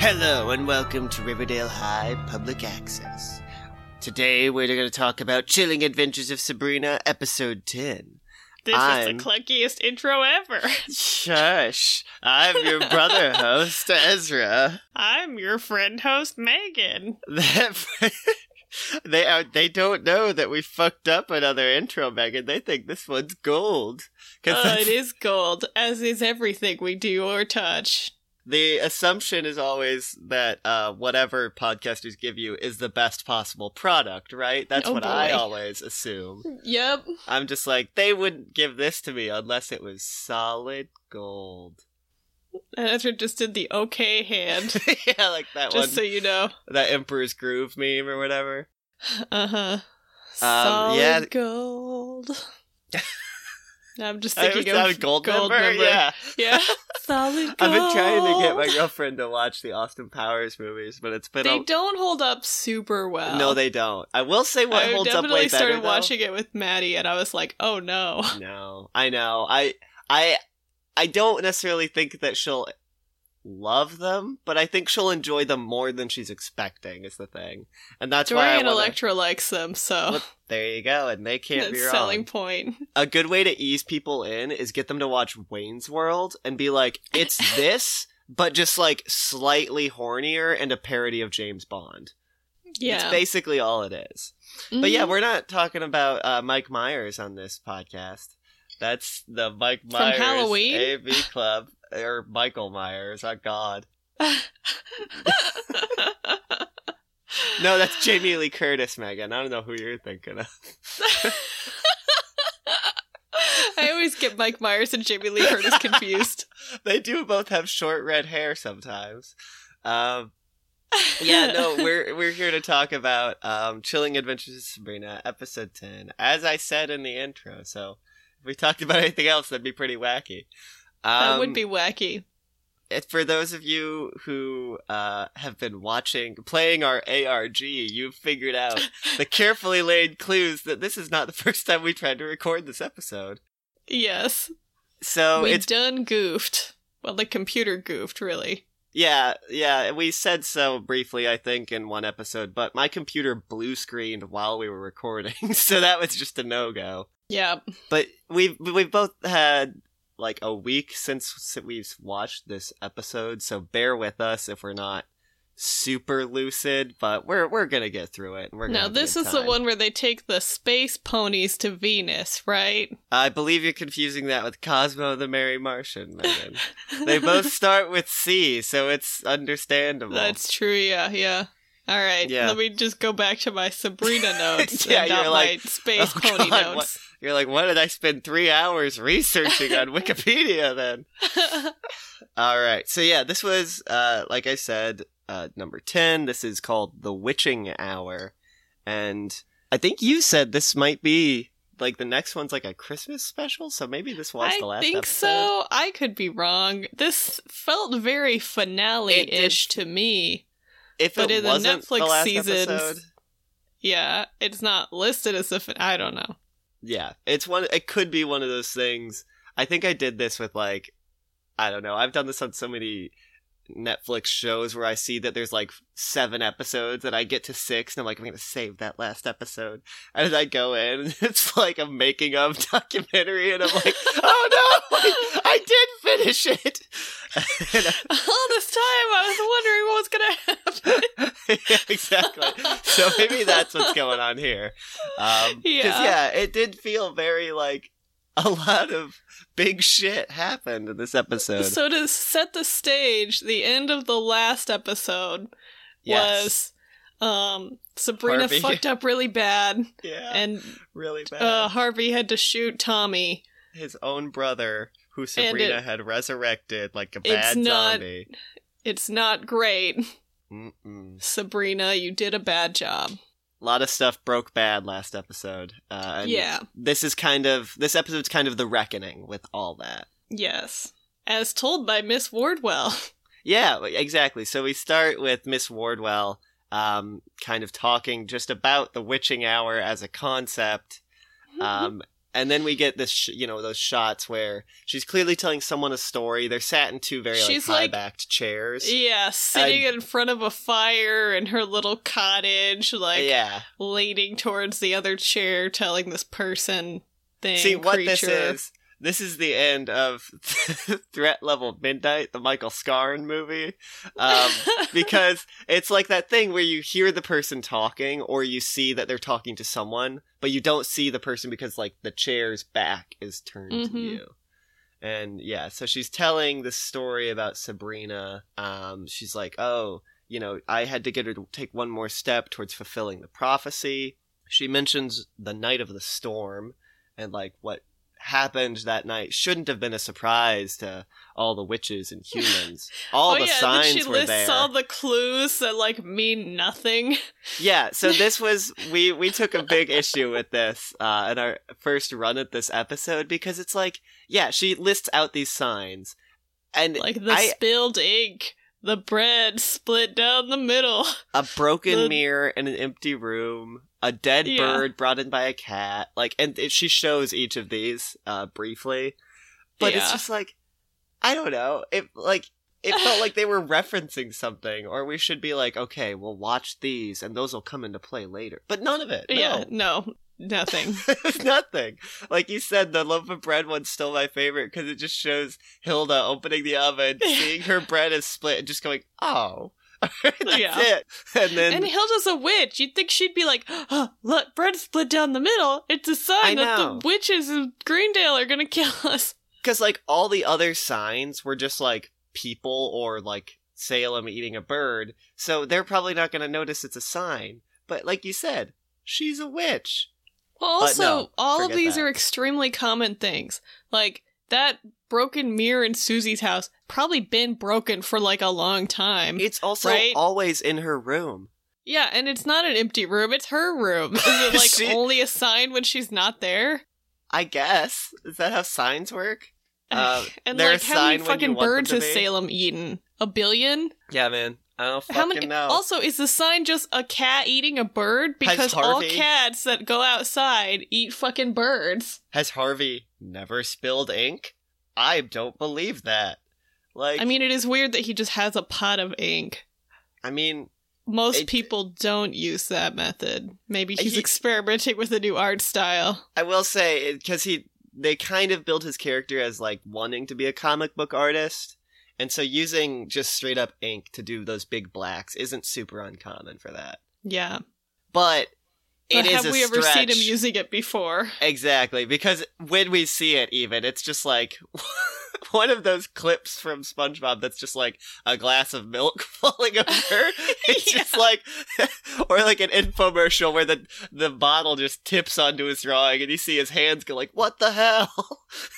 Hello and welcome to Riverdale High Public Access. Today we're going to talk about Chilling Adventures of Sabrina, Episode 10. This I'm- is the clunkiest intro ever. Shush! I'm your brother host, Ezra. I'm your friend host, Megan. They are they don't know that we fucked up another intro, Megan. They think this one's gold. 'Cause Uh, it is gold, as is everything we do or touch. The assumption is always that uh, whatever podcasters give you is the best possible product, right? That's Oh, what I always assume. Yep. I'm just like, they wouldn't give this to me unless it was solid gold. And Ezra just did the okay hand, yeah, like that just one, Just so you know. that Emperor's Groove meme or whatever. Uh huh. Um, Solid yeah. gold. I'm just I thinking was- of that gold, gold member? member. Yeah. Yeah. Solid gold. I've been trying to get my girlfriend to watch the Austin Powers movies, but it's been They a- don't hold up super well. no, they don't. I will say what I holds up definitely way better. I definitely started watching it with Maddie, and I was like, "Oh no!" No, I know. I I I don't necessarily think that she'll love them, but I think she'll enjoy them more than she's expecting. Is the thing, and that's why I Dorian Electra likes them, so Well, There you go, and they can't be that's wrong. selling point. A good way to ease people in is get them to watch Wayne's World and be like, "It's this." But just like slightly hornier and a parody of James Bond. Yeah, It's basically all it is. But yeah, Mhm. we're not talking about uh, Mike Myers on this podcast. That's the Mike From Myers Halloween? AV Club or Michael Myers. Oh God, no, that's Jamie Lee Curtis, Megan. I don't know who you're thinking of. I always get Mike Myers and Jamie Lee Curtis confused. They do both have short red hair sometimes. Um, yeah, no, we're we're here to talk about um, Chilling Adventures of Sabrina, episode ten. As I said in the intro, so if we talked about anything else, that'd be pretty wacky. Um, that would be wacky. for those of you who uh, have been watching, playing our ARG, you've figured out the carefully laid clues that this is not the first time we tried to record this episode. Yes, So we it's done goofed. Well, the computer goofed, really. yeah, yeah. We said so briefly, I think, in one episode, but my computer blue screened while we were recording, so that was just a no go. Yeah, But we've we've both had like a week since we've watched this episode, so bear with us if we're not super lucid, but we're we're gonna get through it. We're now this is the one where they take the space ponies to Venus, right? I believe you're confusing that with Cosmo the Merry Martian. Megan. they both start with C, so it's understandable. That's true. Yeah, yeah. All right. Yeah. Let me just go back to my Sabrina notes Yeah, and not you're like, my space "Oh, pony God, notes. You're like, what did I spend three hours researching on Wikipedia then? All right. So yeah, this was uh like I said, uh number 10. This is called The Witching Hour. And I think you said this might be like the next one's like a Christmas special, so maybe this was the last. I think episode. so. I could be wrong. This felt very finale-ish to me. If But it in the wasn't the Netflix last seasons- episode, Yeah, it's not listed as a. Fin- I don't know. Yeah, it's one it could be one of those things. I think I did this with like I don't know. I've done this on so many Netflix shows where I see that there's like seven episodes and I get to six and I'm like, I'm gonna save that last episode. And I go in and it's like a making of documentary and I'm like, oh no, I, I did finish it. And All this time, I was wondering what was gonna happen. Yeah, exactly. So maybe that's what's going on here. Um Yeah. yeah, it did feel very like a lot of big shit happened in this episode. So to set the stage, the end of the last episode yes. was um Sabrina Harvey. fucked up really bad yeah, and really bad. uh Harvey had to shoot Tommy. His own brother, who Sabrina it- had resurrected like a It's bad not- zombie. It's not great. Mm-mm. Sabrina, you did a bad job. A lot of stuff broke bad last episode. Uh, and Yeah. This is kind of this episode's kind of the reckoning with all that. Yes. As told by Miss Wardwell. Yeah, exactly. So we start with Miss Wardwell, um, kind of talking just about the witching hour as a concept. Um, And then we get this, sh- you know, those shots where she's clearly telling someone a story. They're sat in two very like She's, like- high backed chairs. Yeah, sitting in front of a fire in her little cottage, like yeah. leaning towards the other chair, telling this person thing. See what this is. This is the end of Threat Level Midnight, the Michael Scarn movie, um, because it's like that thing where you hear the person talking, or you see that they're talking to someone, but you don't see the person because like the chair's back is turned to Mhm. you. And yeah, so she's telling the story about Sabrina. Um, she's like, "Oh, you know, I had to get her to take one more step towards fulfilling the prophecy." She mentions the night of the storm and like what happened that night shouldn't have been a surprise to all the witches and humans. All oh the yeah, signs she were lists there. all the clues that like mean nothing. Yeah, so this was we we took a big issue with this uh in our first run at this episode because it's like, yeah, she lists out these signs and Like the I spilled ink, the bread split down the middle. a broken the- mirror in an empty room, a dead Yeah. bird brought in by a cat, like and it, she shows each of these uh briefly. But it's just like I don't know. It like it felt like they were referencing something or we should be like, okay, we'll watch these and those will come into play later. But none of it. No. Yeah, no, nothing. Nothing. Like you said, the loaf of bread one's still my favorite because it just shows Hilda opening the oven, seeing her bread is split, and just going, "Oh, that's Yeah. it." And then and Hilda's a witch. You'd think she'd be like, oh, look, bread split down the middle. It's a sign that the witches of Greendale are gonna kill us. because like all the other signs were just like people or like Salem eating a bird, so they're probably not going to notice it's a sign. But like you said, she's a witch. Well, also, no, all of these that. are extremely common things. Like that broken mirror in Susie's house probably been broken for like a long time. It's also Right? always in her room. yeah, and it's not an empty room; it's her room. Is it like She- only a sign when she's not there? I guess is that how signs work? Uh, and like, how many sign when you fucking birds has. Salem eaten? A billion? Yeah, man. I don't fucking How many? know. Also, is the sign just a cat eating a bird? Because all cats that go outside eat fucking birds. Has Harvey never spilled ink? I don't believe that. Like, I mean, it is weird that he just has a pot of ink. I mean, Most It- people don't use that method. Maybe uh, he's He- experimenting with a new art style. I will say because he they kind of built his character as like wanting to be a comic book artist, and so using just straight up ink to do those big blacks isn't super uncommon for that. Yeah. But But have we ever seen him using it before? Exactly, because when we see it, even it's just like one of those clips from SpongeBob that's just like a glass of milk falling over. It's just like, or like an infomercial where the the bottle just tips onto his drawing, and you see his hands go like, "What the hell?"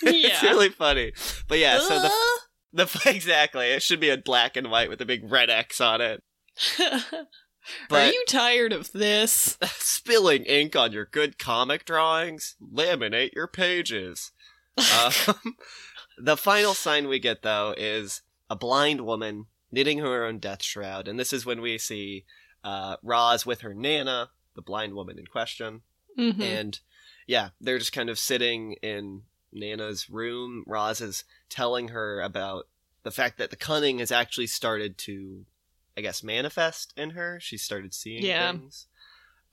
it's really funny. But yeah, so the Uh? the exactly it should be a black and white with a big red X on it. Are you tired of this? spilling ink on your good comic drawings, laminate your pages. Um, the final sign we get though is a blind woman knitting her own death shroud, and this is when we see uh, Roz with her Nana, the blind woman in question, Mhm. and yeah, they're just kind of sitting in Nana's room. Roz is telling her about the fact that the cunning has actually started to, I guess, manifest in her. She started seeing Yeah. things.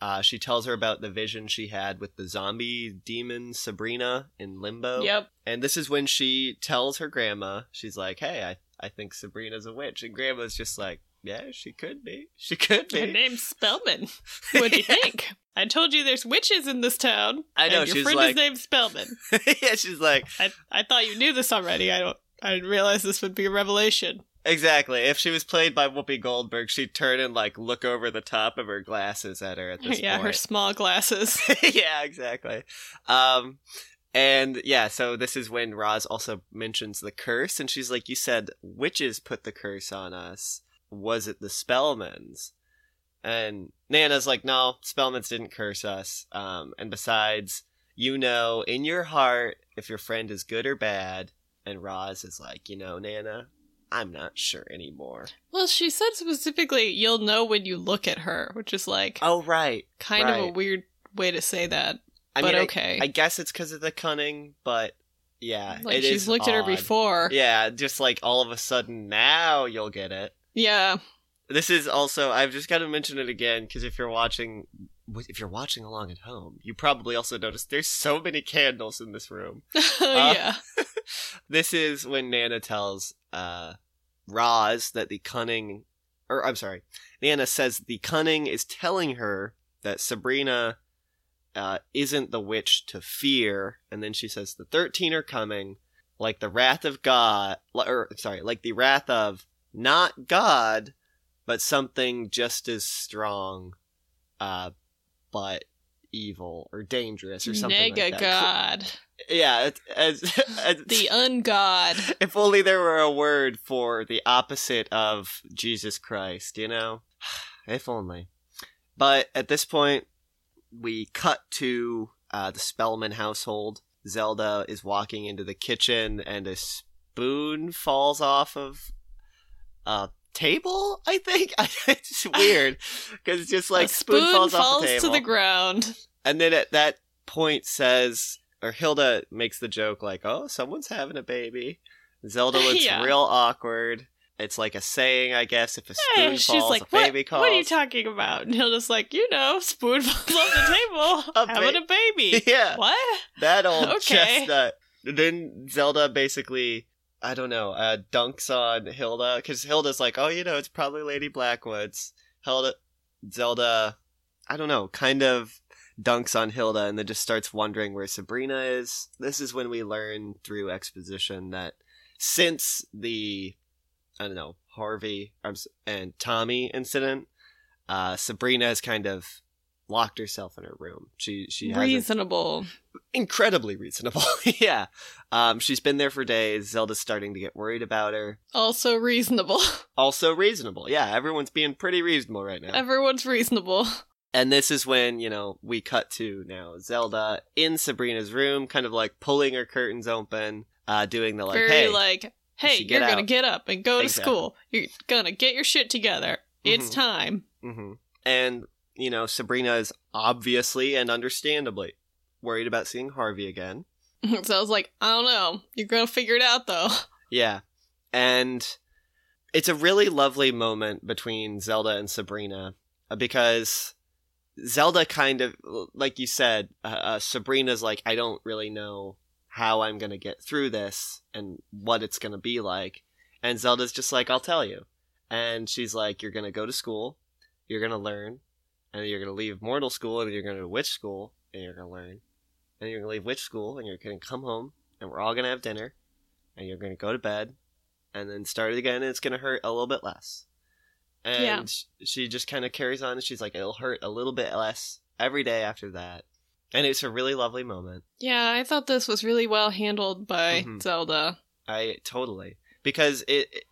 Uh, she tells her about the vision she had with the zombie demon Sabrina in Limbo. Yep. And this is when she tells her grandma, she's like, hey, I, I think Sabrina's a witch. And grandma's just like, yeah, she could be. She could be. Her name's Spellman. What do you think? I told you there's witches in this town. I know, and your she's friend like- is named Spellman. yeah, she's like, I I thought you knew this already. I don't. I didn't realize this would be a revelation. Exactly. If she was played by Whoopi Goldberg, she'd turn and like look over the top of her glasses at her at this point. yeah, her small glasses. yeah, exactly. Um, and yeah, so this is when Roz also mentions the curse, and she's like, "You said witches put the curse on us. Was it the Spellmans?" And Nana's like, "No, Spellmans didn't curse us. Um, and besides, you know in your heart if your friend is good or bad." And Roz is like, "You know, Nana, I'm not sure anymore." well, she said specifically, "You'll know when you look at her," which is like Oh, right. kind of a weird way to say that. I but mean, okay. I, guess it's because of the cunning, but yeah, like she's looked at her before. Yeah, just like all of a sudden now you'll get it. Yeah. This is also I've just got to mention it again because if you're watching, if you're watching along at home, you probably also noticed there's so many candles in this room. Oh, uh, yeah. this is when Nana tells uh Roz that the cunning or I'm sorry, Nana says the cunning is telling her that Sabrina uh isn't the witch to fear. And then she says the 13 are coming like the wrath of God or sorry, like the wrath of not God but something just as strong uh but evil or dangerous or something Nega like that. god. Yeah, it's, as, as, The ungod. if only there were a word for the opposite of Jesus Christ, you know? if only. But at this point, we cut to uh, the Spellman household. Zelda is walking into the kitchen, and a spoon falls off of a table. I think it's weird because it's just like a spoon falls, falls, off the table to the ground. and then at that point says or hilda makes the joke like oh someone's having a baby zelda looks Yeah. real awkward it's like a saying i guess if a spoon Yeah, falls like, a what, baby calls what are you talking about? And just like, you know, spoon falls off the table, A having ba- a baby. yeah What? that old Okay. chestnut then zelda basically i don't know uh dunks on hilda because hilda's like oh you know it's probably lady blackwood's. Hilda zelda i don't know kind of dunks on hilda and then just starts wondering where sabrina is. This is when we learn through exposition that since the i don't know harvey and tommy incident uh sabrina has kind of locked herself in her room she she Reasonable. incredibly reasonable. yeah. Um, she's been there for days. Zelda's starting to get worried about her. Also reasonable. Also reasonable. Yeah, everyone's being pretty reasonable right now. Everyone's reasonable. and this is when, you know, we cut to now Zelda in Sabrina's room, kind of like pulling her curtains open, uh, doing the like, Very hey, like, hey, you're get gonna get up and go to school. You're gonna get your shit together. It's Mhm. time. hmm And, you know, Sabrina is obviously and understandably worried about seeing Harvey again. so I was like, I don't know. You're gonna figure it out though. Yeah. And it's a really lovely moment between Zelda and Sabrina uh, because Zelda kind of, like you said, uh, uh, Sabrina's like, I don't really know how I'm going to get through this and what it's going to be like. And Zelda's just like, I'll tell you. And she's like, You're going to go to school, you're going to learn, and then you're going to leave mortal school, and you're going to witch school, and you're going to learn. And you're going to leave witch school, and you're going to come home, and we're all going to have dinner, and you're going to go to bed, and then start it again, and it's going to hurt a little bit less. And Yeah. she just kind of carries on, and she's like, It'll hurt a little bit less every day after that. And it's a really lovely moment. Yeah, I thought this was really well handled by Mhm. Zelda. I totally because it, it-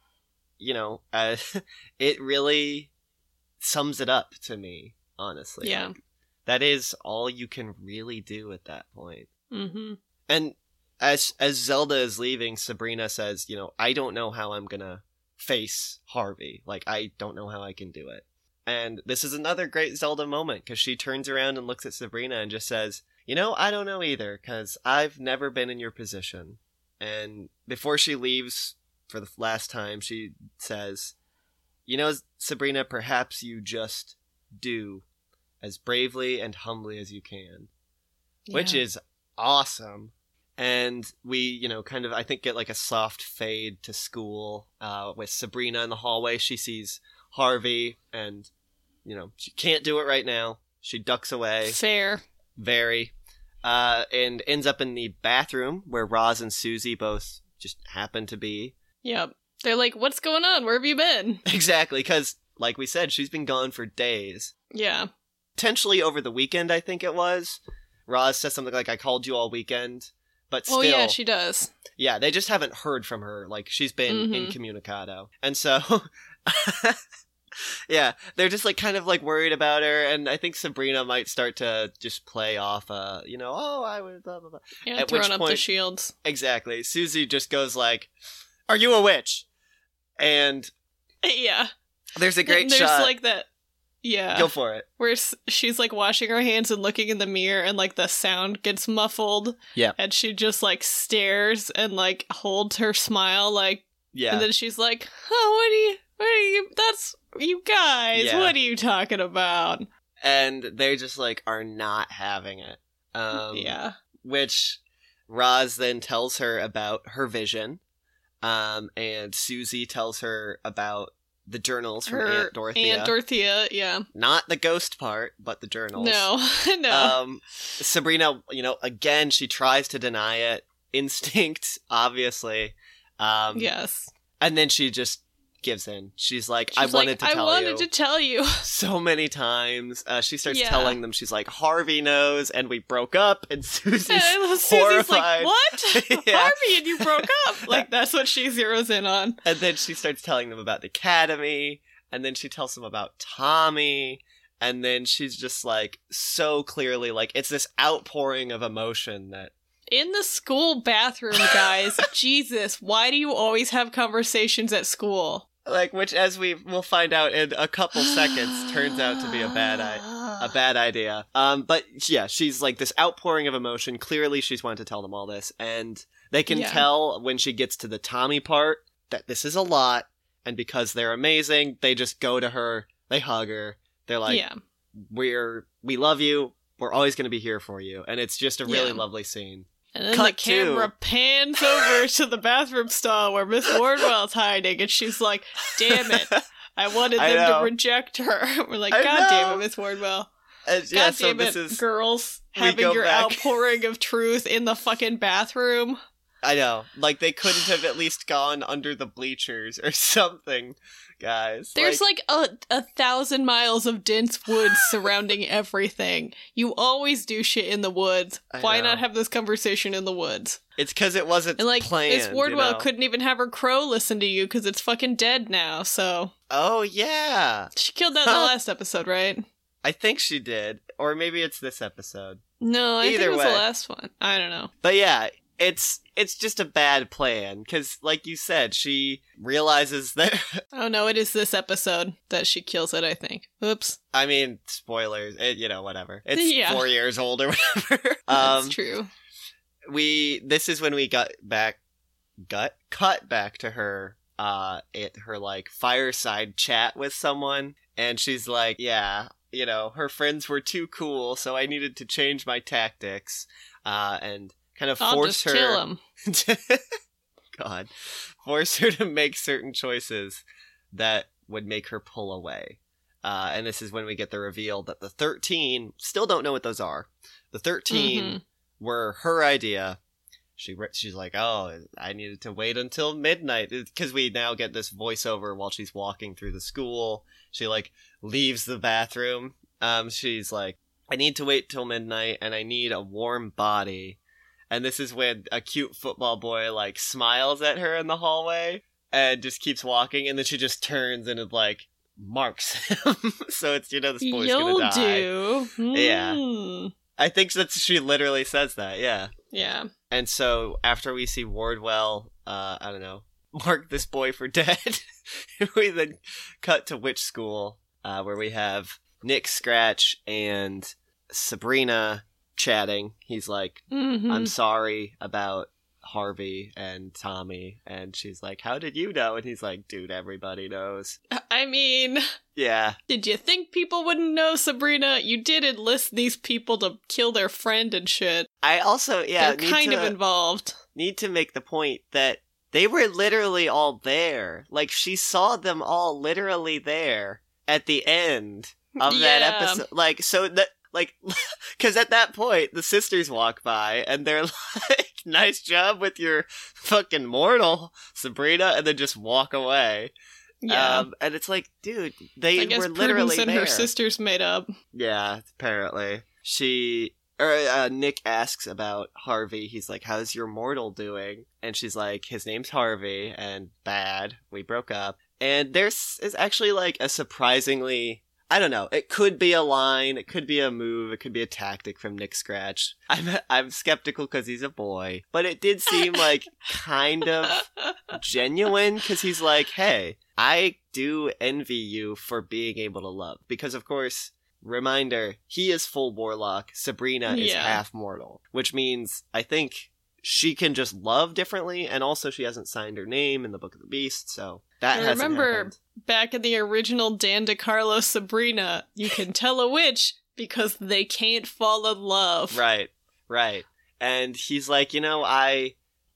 you know, uh, it really sums it up to me. Honestly, Yeah. Like, that is all you can really do at that point. Mm-hmm. And as as Zelda is leaving, Sabrina says, "You know, I don't know how I'm gonna face Harvey. Like, I don't know how I can do it." And this is another great Zelda moment because she turns around and looks at Sabrina and just says, "You know, I don't know either because I've never been in your position." And before she leaves for the last time, she says, "You know, Sabrina, perhaps you just do as bravely and humbly as you can." which is awesome. And we, you know, kind of, I think, get like a soft fade to school uh, with Sabrina in the hallway. She sees Harvey, and, you know, she can't do it right now. She ducks away, fair. very, uh, and ends up in the bathroom where Roz and Susie both just happen to be. Yep. They're like, what's going on? Where have you been? Exactly, because, like we said, she's been gone for days. Yeah. Potentially over the weekend, I think it was. Roz says something like, I called you all weekend. But still, Oh yeah, she does. Yeah, they just haven't heard from her. Like she's been Mhm. incommunicado, and so yeah, they're just like kind of like worried about her. And I think Sabrina might start to just play off, uh, you know, oh, I would blah blah blah. Yeah, At throwing which up the point- shields. Exactly. Susie just goes like, "Are you a witch?" And Yeah. there's a great There's shot. like that. Yeah. Go for it. where she's like washing her hands and looking in the mirror and like the sound gets muffled Yeah. and she just like stares and like holds her smile like Yeah. and then she's like oh what are you what are you that's you guys Yeah. what are you talking about and they just like are not having it. Um, yeah Which Roz then tells her about her vision, um, and Susie tells her about the journals from her Aunt Dorothea. aunt dorothea yeah not the ghost part, but the journals. no no Um, Sabrina, you know, again she tries to deny it. Instinct, obviously. Um, yes and then she just gives in. She's like, She's "I like, wanted to i tell wanted you." to tell you so many times. Uh, she starts Yeah. telling them, she's like, Harvey knows, and we broke up, and Susie's And Susie's horrified. like, "What? Yeah. Harvey and you broke up?" Like that's what she zeroes in on. And then she starts telling them about the academy, and then she tells them about Tommy, and then she's just like, so clearly, like, it's this outpouring of emotion that, In the school bathroom, guys. Jesus, why do you always have conversations at school? Like, which, as we will find out in a couple seconds, turns out to be a bad idea. bad idea. Um, but yeah, she's like this outpouring of emotion. Clearly, she's wanted to tell them all this, and they can Yeah. tell when she gets to the Tommy part that this is a lot. And because they're amazing, they just go to her, they hug her, they're like, yeah. "We're we love you. We're always going to be here for you." And it's just a really Yeah. lovely scene. And then Cut the camera to- pans over to the bathroom stall where Miss Wardwell's hiding, and she's like, "Damn it! I wanted I them know. to reject her." We're like, I "God damn it, Miss Wardwell! Uh, and, God yeah, so damn it, is girls, having your back- outpouring of truth in the fucking bathroom." I know, like they couldn't have at least gone under the bleachers or something, guys. There's like, a a thousand miles of dense woods surrounding everything. You always do shit in the woods. I Why know. not have this conversation in the woods? it's because it wasn't And like planned. Miss Wardwell you know? couldn't even have her crow listen to you because it's fucking dead now. So Oh yeah, she killed that in the last episode, right? I think she did, or maybe it's this episode. No, I think Either it was way. the last one. I don't know. But yeah, it's it's just a bad plan because, like you said, she realizes that. Oh no, it is this episode that she kills it. I think. Oops, I mean, spoilers. It, you know, whatever. It's Yeah. four years old or whatever. that's um, true. we this is when we got back, gut cut back to her. Uh, at her like fireside chat with someone, and she's like, "Yeah, you know, her friends were too cool, so I needed to change my tactics." Uh, and kind of I'll force her. kill him. God, force her to make certain choices that would make her pull away. Uh, and this is when we get the reveal that the 13 still don't know what those are. The 13 Mhm. were her idea. She she's like, "Oh, I needed to wait until midnight because we now get this voiceover while she's walking through the school. She like leaves the bathroom. Um, she's like, "I need to wait till midnight, and I need a warm body." And this is when a cute football boy like smiles at her in the hallway and just keeps walking, and then she just turns and it like marks him. so it's you know this boy's You'll gonna die. do. Yeah. Hmm. I think that she literally says that. Yeah. Yeah. And so after we see Wardwell, uh, I don't know, mark this boy for dead, we then cut to Witch School, uh, where we have Nick Scratch and Sabrina chatting. He's like, Mhm. I'm sorry about Harvey and Tommy. And she's like, How did you know? And he's like, Dude, everybody knows. I mean, Yeah. did you think people wouldn't know, Sabrina? You did enlist these people to kill their friend and shit. I also, yeah, They're kind to- of involved. need to make the point that they were literally all there. Like she saw them all literally there at the end of that episode. Like so that like cuz at that point the sisters walk by and they're like nice job with your fucking mortal Sabrina and then just walk away. Yeah. Um and it's like dude, they I guess were literally Prudence and there. her sisters made up. Yeah, apparently. She or uh, Nick asks about Harvey. He's like, "How's your mortal doing?" And she's like, "His name's Harvey, and bad. We broke up." And there's is actually like a surprisingly I don't know. It could be a line. It could be a move. It could be a tactic from Nick Scratch. I'm I'm skeptical because he's a boy, but it did seem like kind of genuine because he's like, "Hey, I do envy you for being able to love." Because of course, reminder, he is full warlock. Sabrina is Yeah. half mortal, which means I think she can just love differently, and also she hasn't signed her name in the Book of the Beast, so that I hasn't remember- happened. Back in the original Dan DeCarlo Sabrina, you can tell a witch because they can't fall in love. Right, right. And he's like, you know, I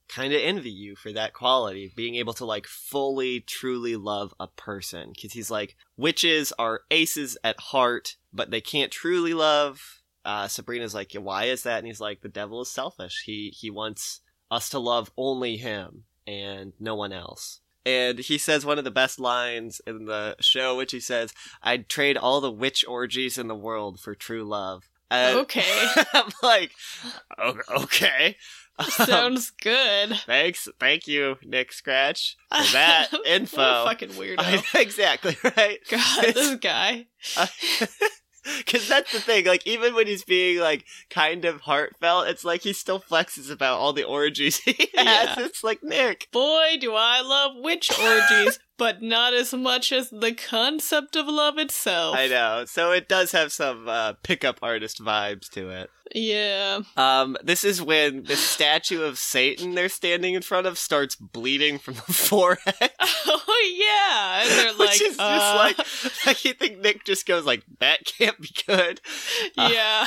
kind of envy you for that quality, being able to like fully, truly love a person. Because he's like, witches are aces at heart, but they can't truly love. Uh, Sabrina's like, why is that? And he's like, the devil is selfish. He he wants us to love only him and no one else. And he says one of the best lines in the show, which he says, I'd trade all the witch orgies in the world for true love. And Okay. I'm like, "O- okay. Um, Sounds good. thanks. Thank you, Nick Scratch, for that info. a fucking weirdo. Exactly, right? God, this guy. Because that's the thing. Like, even when he's being, like, kind of heartfelt, it's like he still flexes about all the orgies he has. Yeah. It's like, Nick. Boy, do I love witch orgies, but not as much as the concept of love itself. I know. So it does have some uh, pickup artist vibes to it. Yeah. Um, this is when the statue of Satan they're standing in front of starts bleeding from the forehead. Oh yeah. And they're like, Which is just uh, like, like you think Nick just goes like, that can't be good. uh, yeah.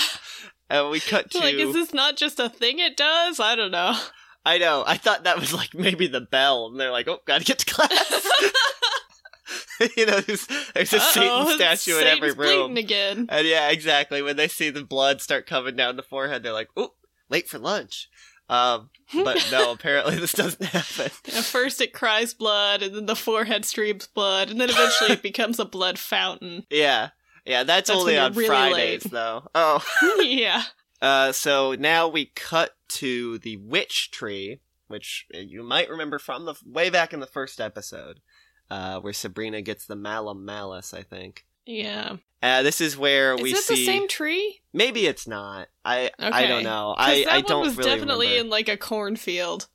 And we cut to, like, is this not just a thing it does? I don't know. I know, I thought that was like maybe the bell, and they're like, oh, gotta get to class. you know, there's, there's a Satan Uh-oh, statue in every room. again. And yeah, exactly. When they see the blood start coming down the forehead, they're like, oh, late for lunch. Um, but no, apparently this doesn't happen. At first it cries blood, and then the forehead streams blood, and then eventually it becomes a blood fountain. Yeah. Yeah, that's, That's only on really Fridays, late. though. Oh. yeah. Uh, so now we cut to the witch tree, which you might remember from the way back in the first episode, uh, where Sabrina gets the Malum Malus, I think. Yeah. Uh, this is where Is we it see. the same tree? Maybe it's not. I okay. I don't know. I that I one don't was really definitely remember. in like a cornfield.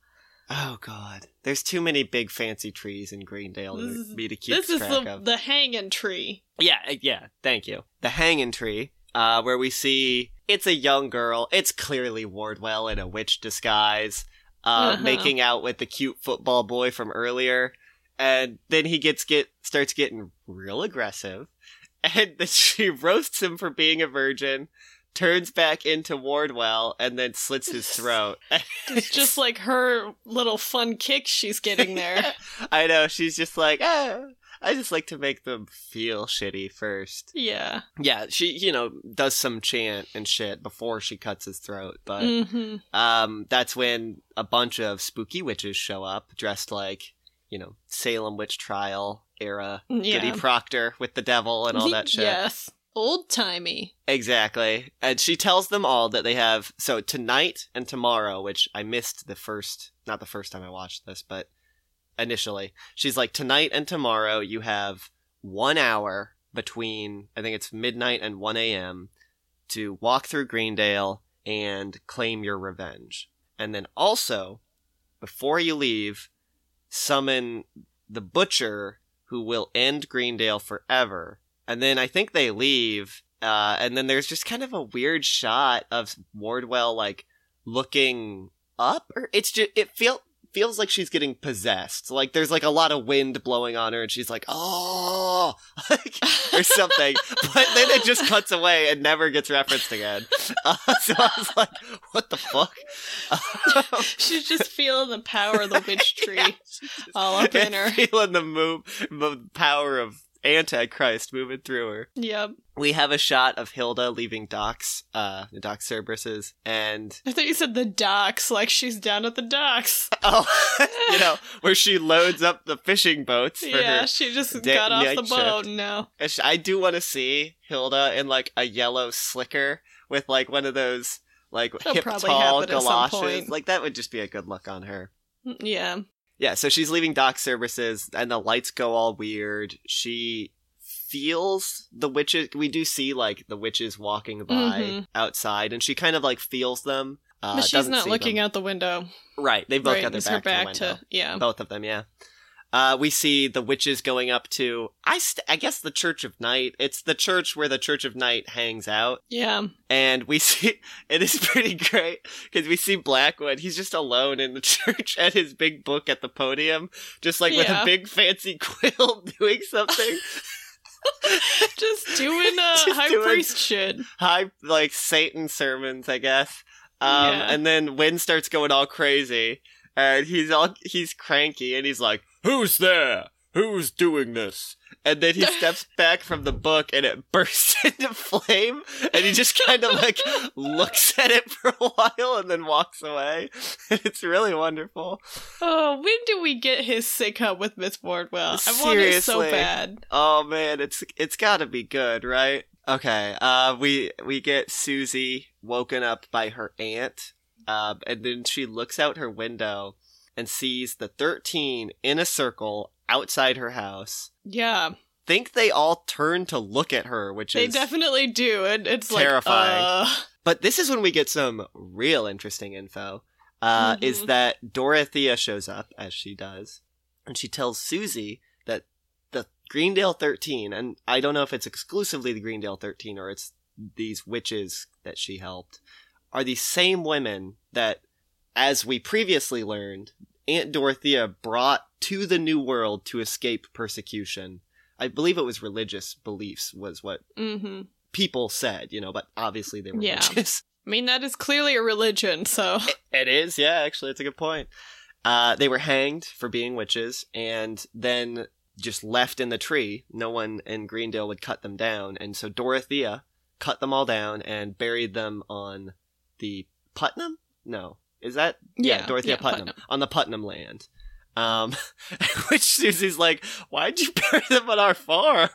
Oh God, there's too many big fancy trees in Greendale This to is- me to keep This is the of. the hanging tree. Yeah, uh, yeah. Thank you. The hanging tree, uh, where we see it's a young girl. It's clearly Wardwell in a witch disguise, uh, Uh-huh. making out with the cute football boy from earlier, and then he gets get starts getting real aggressive, and then she roasts him for being a virgin. Turns back into Wardwell and then slits his throat. It's just like her little fun kick she's getting there. I know she's just like, ah, I just like to make them feel shitty first. yeah. Yeah, she you know does some chant and shit before she cuts his throat, but hmm um, that's when a bunch of spooky witches show up dressed like you know Salem witch trial era Yeah. Goody Proctor with the devil and all that shit. Yes. Old timey. Exactly. And she tells them all that they have so tonight and tomorrow, which I missed the first not the first time I watched this, but initially. She's like tonight and tomorrow you have 1 hour between I think it's midnight and 1 a.m. to walk through Greendale and claim your revenge. And then also before you leave summon the butcher who will end Greendale forever. And then I think they leave uh, and then there's just kind of a weird shot of Wardwell like looking up, or it's just it feel feels like she's getting possessed. Like there's like a lot of wind blowing on her, and she's like, oh, like, or something. but then it just cuts away and never gets referenced again. Uh, so I was like, what the fuck? Um, She's just feeling the power of the witch tree yeah, all up in her. feeling the move, the power of Antichrist moving through her. Yep. We have a shot of Hilda leaving docks, uh, the Doc Cerberus's, and I thought you said the docks, like she's down at the docks. oh, you know, where she loads up the fishing boats for Yeah, she just da- got off the boat now. Sh- I do want to see Hilda in like a yellow slicker with like one of those like That'll hip tall galoshes. Like that would just be a good look on her. Yeah. Yeah, so she's leaving Doc Cerberus's and the lights go all weird. She feels the witches. We do see like the witches walking by Mhm. outside, and she kind of like feels them. Uh, but she's doesn't looking them. out the window. Right, they both right, got their back, back to the window. to yeah. Both of them, yeah. Uh, we see the witches going up to I st- I guess the Church of Night. It's the church where the Church of Night hangs out, Yeah. and we see it is pretty great because we see Blackwood. He's just alone in the church at his big book at the podium, just like with Yeah. a big fancy quill doing something. Just doing uh, Just high doing- priest shit. high like Satan sermons, I guess. Um, Yeah. and then Win starts going all crazy, and he's all he's cranky, and he's like, "Who's there? Who's doing this?" And then he steps back from the book, and it bursts into flame, and he just kind of like looks at it for a while, and then walks away. it's really wonderful. Oh, when do we get his sitcom with Miss Wardwell? I want it so bad. Oh man, it's it's got to be good, right? Okay. Uh we we get Susie woken up by her aunt. Um and then she looks out her window and sees the 13 in a circle outside her house. Yeah, Think they all turn to look at her, which they is definitely do. And it's Terrifying. like, uh, But this is when we get some real interesting info. Uh, Is Mhm. that Dorothea shows up as she does, and she tells Susie that the Greendale Thirteen, and I don't know if it's exclusively the Greendale Thirteen or it's these witches that she helped, are the same women that, as we previously learned, Aunt Dorothea brought to the New World to escape persecution. I believe it was religious beliefs was what mhm. people said, you know, but obviously they were Yeah. witches. I mean, that is clearly a religion, so. It is, yeah, actually, it's a good point. Uh, they were hanged for being witches and then just left in the tree. No one in Greendale would cut them down. And so Dorothea cut them all down and buried them on the Putnam? No. Is that? Yeah, Dorothea yeah, Putnam, Putnam. On the Putnam land. Um, which Susie's like, why'd you bury them on our farm?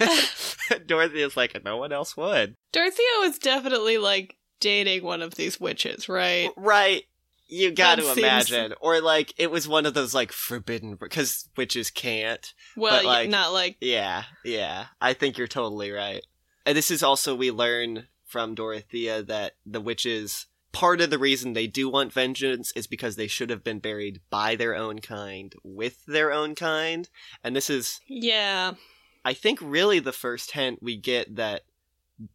Dorothea's like, no one else would. Dorothea was definitely, like, dating one of these witches, right? Right. You got That to seems- imagine. Or like it was one of those like forbidden because witches can't. Well, But, like- not like. Yeah, yeah. I think you're totally right. And this is also we learn from Dorothea that the witches part of the reason they do want vengeance is because they should have been buried by their own kind with their own kind. And this is Yeah. I think really the first hint we get that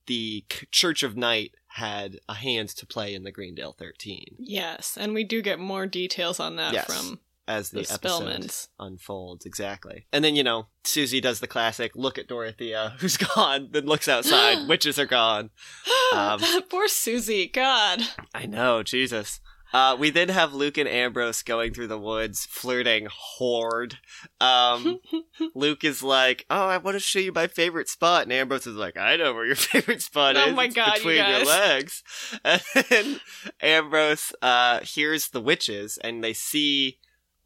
the Church of Night had a hand to play in the Greendale 13 Yes. And we do get more details on that Yes. from as the, the, episode unfolds exactly. And then you know Susie does the classic look at Dorothea who's gone, then looks outside, witches are gone. Um, Poor Susie. God. I know, Jesus. Uh, we then have Luke and Ambrose going through the woods, flirting horde. Um, Luke is like, "Oh, I want to show you my favorite spot," and Ambrose is like, "I know where your favorite spot Oh is. Oh my It's God, you between your legs." And then Ambrose uh, hears the witches, and they see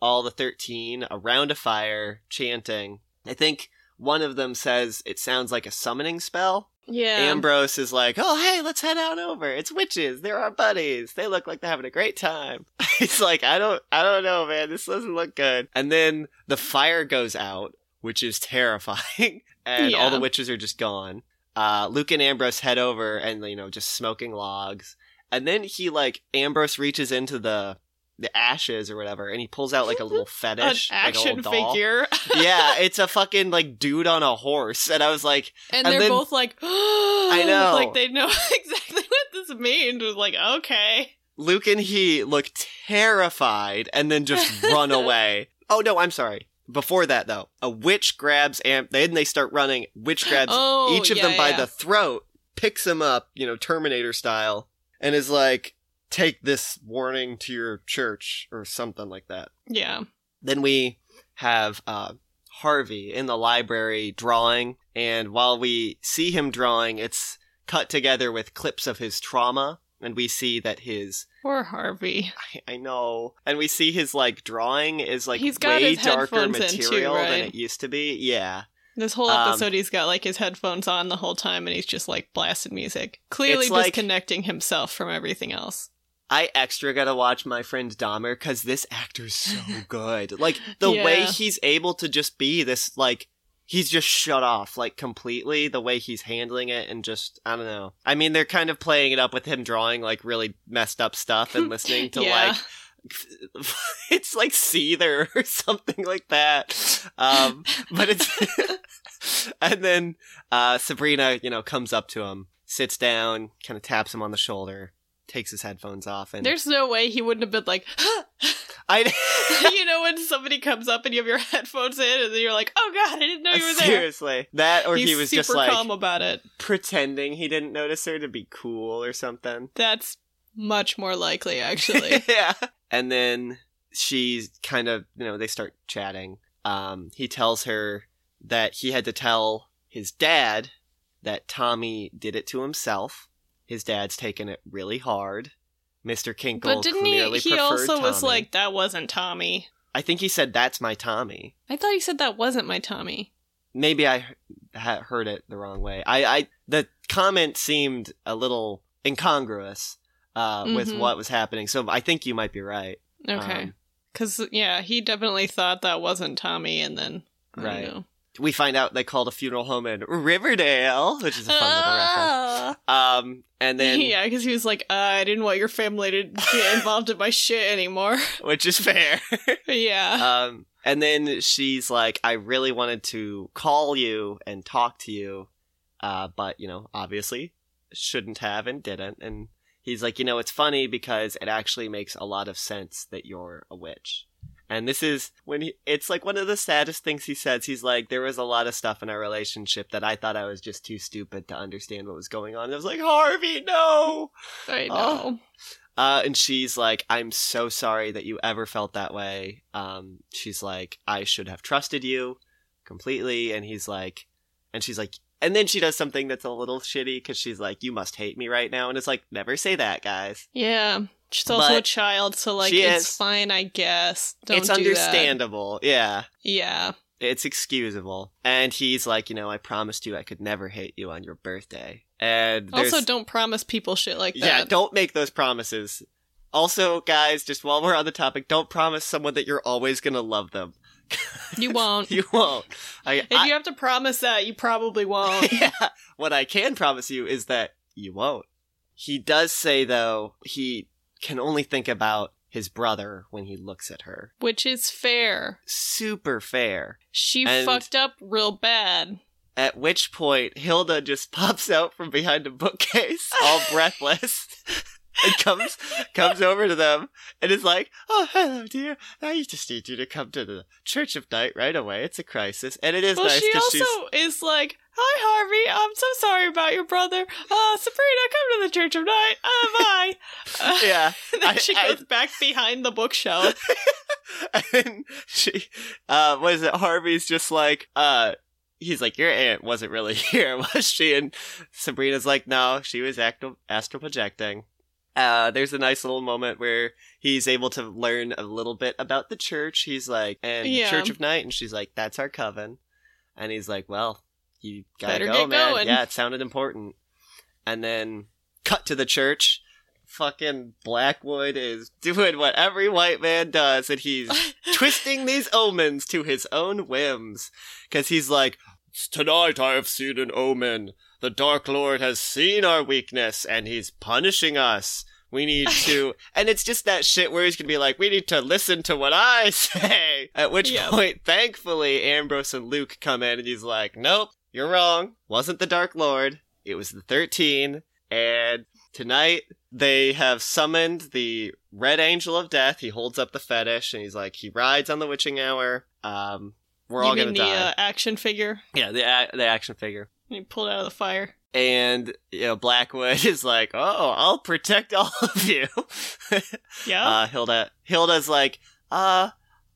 all the thirteen around a fire chanting. I think one of them says it sounds like a summoning spell. Yeah. Ambrose is like, "Oh, hey, let's head out over. It's witches. They're our buddies. They look like they're having a great time." He's like, "I don't, I don't know, man. This doesn't look good." And then the fire goes out, which is terrifying, and all the witches are just gone. Uh, Luke and Ambrose head over, and you know, just smoking logs. And then he like Ambrose reaches into the the ashes or whatever, and he pulls out like a little An fetish, like a action doll. figure. yeah, it's a fucking like dude on a horse, and I was like, And, And they're then- both like, I know. Like they know exactly what this means. It was like, okay. Luke and he look terrified and then just run away. Oh no, I'm sorry. Before that though, a witch grabs Am then they start running. Witch grabs Oh, each of yeah, them by yeah. the throat, picks him up, you know, Terminator style, and is like, "Take this warning to your church" or something like that. Yeah. Then we have uh, Harvey in the library drawing, and while we see him drawing, it's cut together with clips of his trauma, and we see that his Poor Harvey. I, I know. And we see his like drawing is like He's got way darker in, too, material than it used to be. Yeah. This whole Um, episode, he's got like his headphones on the whole time, and he's just like blasted music, clearly It's like- disconnecting himself from everything else. I extra gotta watch my friend Dahmer because this actor's so good. Like the way he's able to just be this like he's just shut off like completely the way he's handling it and just I don't know. I mean, they're kind of playing it up with him drawing like really messed up stuff and listening to Yeah. like it's like Seether or something like that. Um, but it's and then uh, Sabrina, you know, comes up to him, sits down, kind of taps him on the shoulder, takes his headphones off, and There's no way he wouldn't have been like, I you know, when somebody comes up and you have your headphones in, and then you're like, "Oh God, I didn't know you were there." seriously that, or He's he was just like calm about it. pretending he didn't notice her to be cool or something. That's much more likely, actually. yeah. And then she's kind of, you know, they start chatting. Um, he tells her that he had to tell his dad that Tommy did it to himself. His dad's taken it really hard. Mr. Kinkle but didn't he? clearly He also was like, "That wasn't Tommy." I think he said, "That's my Tommy." I thought he said that wasn't my Tommy. Maybe I ha- heard it the wrong way. I, I, the comment seemed a little incongruous uh, with Mhm. what was happening. So I think you might be right. Okay, Um, because yeah, he definitely thought that wasn't Tommy, and then Right. know. We find out they called a funeral home in Riverdale, which is a fun little reference. Ah. Um, and then, yeah, because he was like, uh, "I didn't want your family to get involved in my shit anymore." which is fair. yeah, um, and then she's like, I really wanted to call you and talk to you, uh, but you know, obviously shouldn't have and didn't. And he's like, you know, it's funny because it actually makes a lot of sense that you're a witch. And this is when he, it's like one of the saddest things he says. He's like, there was a lot of stuff in our relationship that I thought I was just too stupid to understand what was going on. And I was like, Harvey, no! I know. oh. Uh, and she's like, I'm so sorry that you ever felt that way. Um, she's like, I should have trusted you completely. And he's like, and she's like, and then she does something that's a little shitty because she's like, you must hate me right now. And it's like, never say that, guys. Yeah, she's also a child, so like it's is. fine, I guess. Don't it's do that. understandable. Yeah. Yeah, It's excusable. And he's like, you know, I promised you I could never hate you on your birthday. And there's, Also, don't promise people shit like that. yeah, don't make those promises. Also, guys, just while we're on the topic, don't promise someone that you're always gonna love them. You won't. You won't. I, if I- you have to promise that, you probably won't. yeah. What I can promise you is that you won't. He does say though he can only think about his brother when he looks at her. Which is fair. Super fair. She And- fucked up real bad. At which point Hilda just pops out from behind a bookcase, all breathless, and comes comes over to them and is like, "Oh, hello, dear. I just need you to come to the Church of Night right away. It's a crisis, and it is Well, nice she also she's is like, "Hi, Harvey. I'm so sorry about your brother. Uh, Sabrina, come to the Church of Night. Uh, bye." Uh, yeah." and then I- she I- goes back behind the bookshelf. and she, uh, what is it? Harvey's just like, uh, he's like, your aunt wasn't really here, was she? And Sabrina's like, no, she was acto- astral projecting. Uh, there's a nice little moment where he's able to learn a little bit about the church. He's like, and Yeah. Church of Night, and she's like, that's our coven. And he's like, well, you gotta Better go, get man. going. Yeah, it sounded important. And then cut to the church. Fucking Blackwood is doing what every white man does, and he's twisting these omens to his own whims. Because he's like, Tonight I have seen an omen. The Dark Lord has seen our weakness, and he's punishing us. We need to. and it's just that shit where he's gonna be like, We need to listen to what I say. At which Yep. point, thankfully, Ambrose and Luke come in, and he's like, Nope, you're wrong. Wasn't the Dark Lord. It was the 13. And tonight, they have summoned the Red Angel of Death. He holds up the fetish and he's like, he rides on the witching hour. Um, we're you all gonna the die. Uh, action figure? yeah, the a- the action figure. You pulled out of the fire. And you know, Blackwood is like, "Oh, I'll protect all of you." Yeah. uh, Hilda, Hilda's like, "Uh,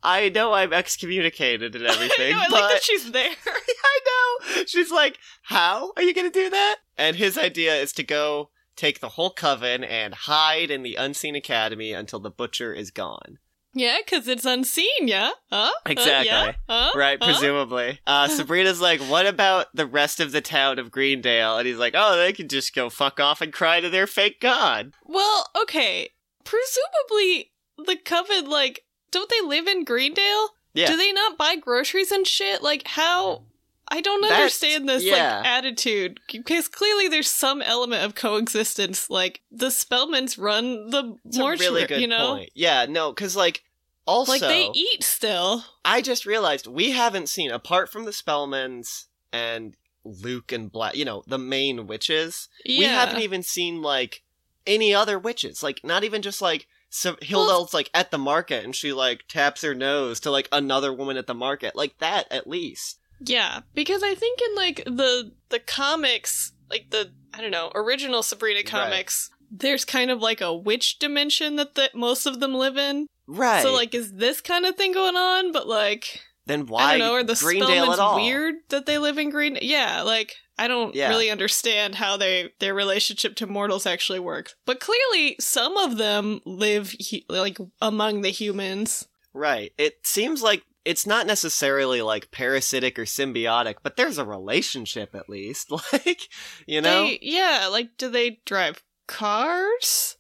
I know I'm excommunicated and everything, I know, I but like that she's there. I know." She's like, "How are you gonna do that?" And his idea is to go take the whole coven and hide in the Unseen Academy until the butcher is gone. yeah, because it's unseen, yeah? Huh? Uh, Exactly. yeah? Huh? Right, Huh? presumably. Uh, Sabrina's like, what about the rest of the town of Greendale? And he's like, oh, they can just go fuck off and cry to their fake god. Well, okay. Presumably, the coven, like, don't they live in Greendale? Yeah. Do they not buy groceries and shit? Like, how? I don't That's- understand this yeah. like attitude because clearly there's some element of coexistence. Like the Spellmans run the a mortuary, really good you know, point. Yeah, no, because like also like they eat still. I just realized we haven't seen apart from the Spellmans and Luke and Black, you know, the main witches. Yeah, We haven't even seen like any other witches. Like not even just like so Hilda's like at the market and she like taps her nose to like another woman at the market. Like that at least. Yeah, because I think in like the the comics, like the I don't know original Sabrina comics, there's kind of like a witch dimension that the, most of them live in. Right. So like, is this kind of thing going on? But like, then why I don't know. Are the Greendale Spellmans at all? weird that they live in Green? Yeah, like I don't Yeah. really understand how they their relationship to mortals actually works. But clearly, some of them live he- like among the humans. Right. It seems like it's not necessarily like parasitic or symbiotic, but there's a relationship at least. Like, you know, They, yeah, like do they drive cars?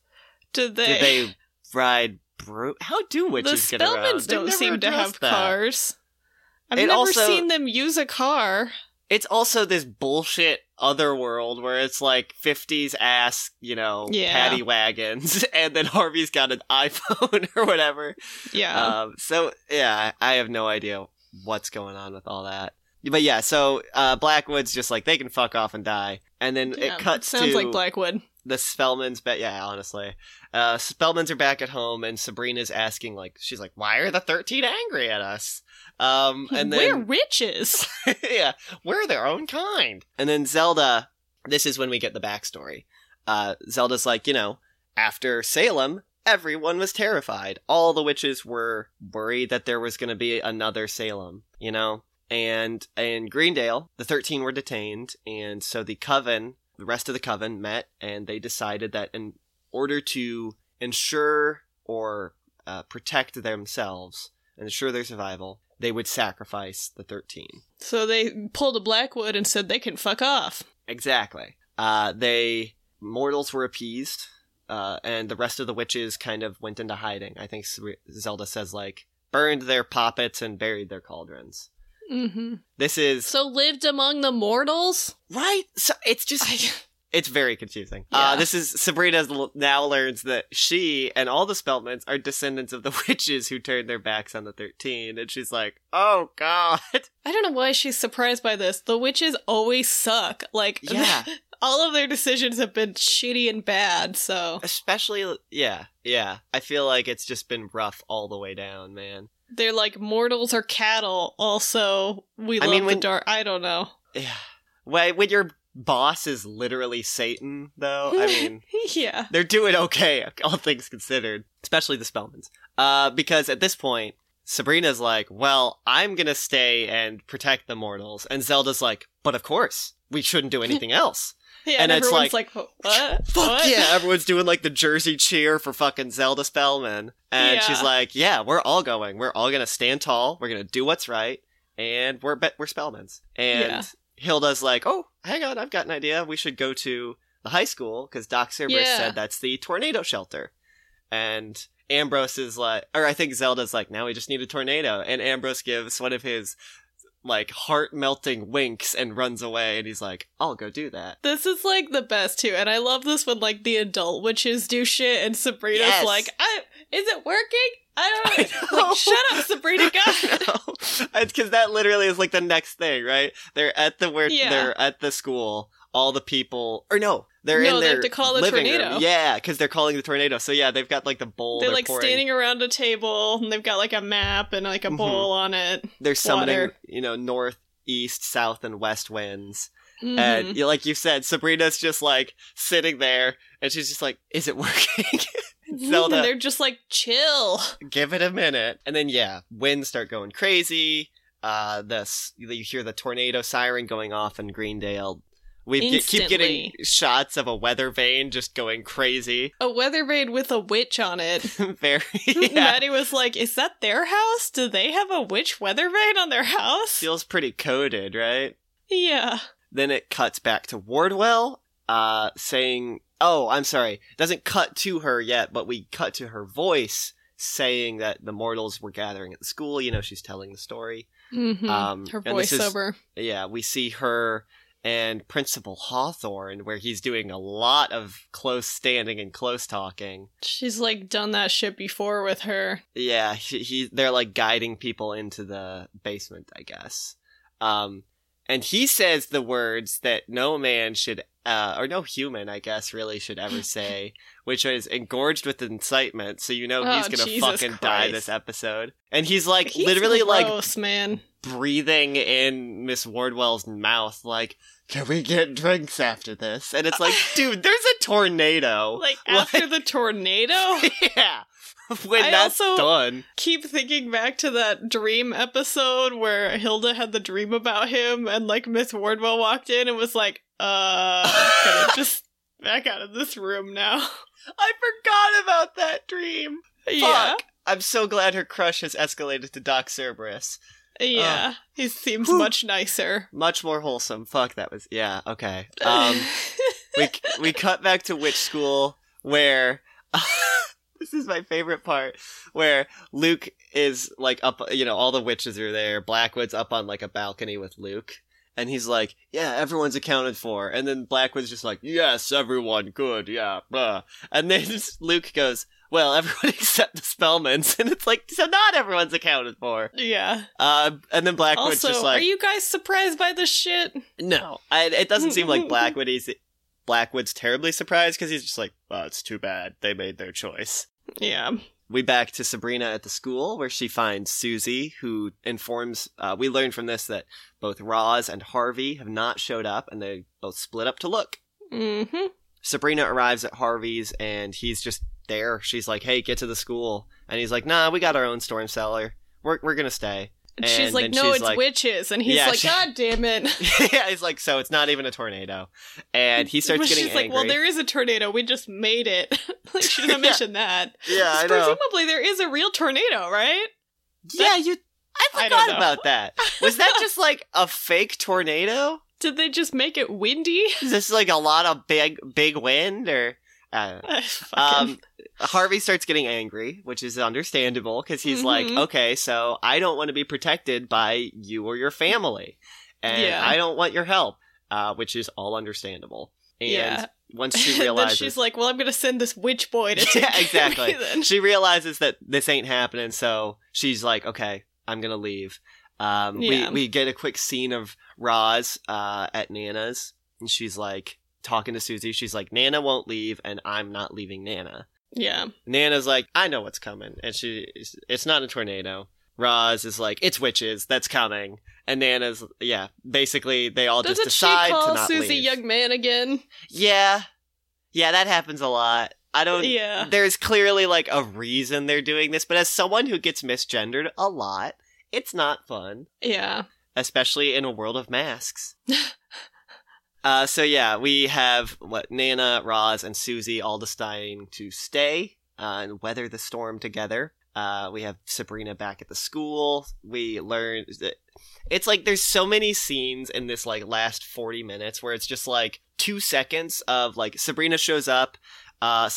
Do they? do they ride bro? How do the witches get around? Spellmans don't seem to have that. cars. I've It never also- seen them use a car. It's also this bullshit other world where it's like 50s ass, you know, Yeah. paddy wagons, and then Harvey's got an iPhone or whatever. Yeah. Um, so yeah, I have no idea what's going on with all that. But yeah, so uh, Blackwood's just like they can fuck off and die, and then Yeah, it cuts sounds to like Blackwood. the Spellmans. But yeah, honestly, uh, Spellmans are back at home, and Sabrina's asking like, she's like, "Why are the thirteen angry at us?" Um, and We're witches. yeah, we're their own kind. And then Zelda, this is when we get the backstory. Uh, Zelda's like, you know, after Salem, everyone was terrified. All the witches were worried that there was going to be another Salem, you know? And in Greendale, the 13 were detained, and so the coven, the rest of the coven met, and they decided that in order to ensure or uh, protect themselves and ensure their survival, they would sacrifice the 13. so they pulled a Blackwood and said they can fuck off. Exactly. Uh, they mortals were appeased, uh, and the rest of the witches kind of went into hiding. I think Zelda says like burned their poppets and buried their cauldrons. hmm This is So lived among the mortals. right. So it's just I, it's very confusing. Yeah. Uh, this is Sabrina now learns that she and all the Spellmans are descendants of the witches who turned their backs on the thirteen, and she's like, "Oh God, I don't know why she's surprised by this. The witches always suck. Like, yeah." all of their decisions have been shitty and bad. So Especially, yeah, yeah. I feel like it's just been rough all the way down, man. they're like mortals or cattle. Also, we I love mean, the dark. I don't know. Yeah. When, when your boss is literally Satan, though, I mean, yeah. they're doing okay, all things considered. Especially the Spellmans. Uh, because at this point, Sabrina's like, well, I'm gonna stay and protect the mortals. And Zelda's like, but of course, we shouldn't do anything else. Yeah, And and, it's everyone's like, like, what? Fuck What? yeah, everyone's doing like the Jersey cheer for fucking Zelda Spellman. And Yeah. she's like, yeah, we're all going. We're all gonna stand tall. We're gonna do what's right. And we're be- we're Spellmans. And Yeah. Hilda's like, oh, hang on, I've got an idea. We should go to the high school because Doc Cerberus Yeah. said that's the tornado shelter. And Ambrose is like, or I think Zelda's like, now we just need a tornado. And Ambrose gives one of his like heart melting winks and runs away. And he's like, I'll go do that. This is like the best too, and I love this when like the adult witches do shit, and Sabrina's Yes. like, I, "Is it working? I don't know. know." Like, shut up, Sabrina. God. because that literally is like the next thing, right? They're at the where Yeah. they're at the school. All the people, or no, they're No, in they their have to call the living tornado. room. Yeah, because they're calling the tornado. So yeah, they've got like the bowl. They're they're like pouring- standing around a table, and they've got like a map and like a Mhm. bowl on it. They're summoning, water. you know, north, east, south, and west winds. Mhm. And like you said, Sabrina's just like sitting there, and she's just like, "Is it working?" Zelda- And they're just like chill. give it a minute and then yeah winds start going crazy uh this you hear the tornado siren going off in greendale we get, keep getting shots of a weather vane just going crazy A weather vane with a witch on it. very yeah Maddie was like, "Is that their house? Do they have a witch weather vane on their house?" feels pretty coded right Yeah. then it cuts back to wardwell uh saying oh i'm sorry doesn't cut to her yet but we cut to her voice saying that the mortals were gathering at the school you know she's telling the story Mhm. Um, Her is- voiceover. yeah, we see her and Principal Hawthorne, where he's doing a lot of close standing and close talking. She's like done that shit before with her. Yeah, he, he they're like guiding people into the basement, I guess. Um, and he says the words that no man should, uh, or no human, I guess, really should ever say, which is engorged with incitement. So you know he's Oh, gonna Jesus fucking die this episode. And he's like He's literally like gross, man. breathing in Miss Wardwell's mouth, like, "Can we get drinks after this?" And it's like, dude, there's a tornado. Like after the tornado. yeah. When I that's also- done. keep thinking back to that dream episode where Hilda had the dream about him and like Miss Wardwell walked in and was like, uh just back out of this room now. I forgot about that dream. Yeah. Fuck. I'm so glad her crush has escalated to Doc Cerberus. Yeah. he seems Whew. much nicer. Much more wholesome. Fuck, that was yeah. Okay. Um, we we cut back to witch school where this is my favorite part where Luke is like up you know all the witches are there Blackwood's up on like a balcony with Luke and he's like yeah everyone's accounted for and then Blackwood's just like yes everyone good yeah blah. and then Luke goes well everyone except the Spellmans and it's like so not everyone's accounted for yeah. uh and then Blackwood's Also, just like are you guys surprised by this shit? no, I, it doesn't seem like Blackwood is Blackwood's terribly surprised because he's just like, "Well, it's too bad they made their choice." Yeah. We back to Sabrina at the school where she finds Susie, who informs. Uh, we learn from this that both Roz and Harvey have not showed up, and they both split up to look. Mm-hmm. Sabrina arrives at Harvey's, and he's just there. She's like, "Hey, get to the school," and he's like, "Nah, we got our own storm cellar. We're we're gonna stay." And she's like, no, she's it's like- witches. And he's Yeah, like, she- God damn it. yeah, he's like, "So it's not even a tornado," and he starts getting she's angry. like, well, there is a tornado. We just made it. like, she didn't Yeah. mention that. yeah, I know. Presumably, there is a real tornado, right? Yeah, you. I I forgot don't about that. Was that just like a fake tornado? Did they just make it windy? Is this like a lot of big, big wind, or? I don't know. Fucking- Um, Harvey starts getting angry, which is understandable because he's like, Mhm. okay, so I don't want to be protected by you or your family, and Yeah. I don't want your help, uh, which is all understandable. And Yeah. once she realizes, she's like, well, I'm going to send this witch boy to yeah, exactly. she realizes that this ain't happening, so she's like, "Okay, I'm gonna leave." Um, Yeah. We we get a quick scene of Roz uh, at Nana's, and she's like talking to Susie. She's like, "Nana won't leave, and I'm not leaving Nana." Yeah. Nana's like, "I know what's coming," and she it's not a tornado. Roz is like, "It's witches, that's coming." And Nana's yeah, basically they all Doesn't just she decide to not Susie leave. young man again? Yeah, yeah, that happens a lot. I don't. Yeah. There's clearly like a reason they're doing this, but as someone who gets misgendered a lot, it's not fun, Yeah. especially in a world of masks. uh, so yeah, we have what Nana, Roz, and Susie all deciding to stay uh, and weather the storm together. Uh, we have Sabrina back at the school. We learn that it's like there's so many scenes in this like last 40 minutes where it's just like two seconds of like Sabrina shows up. Uh,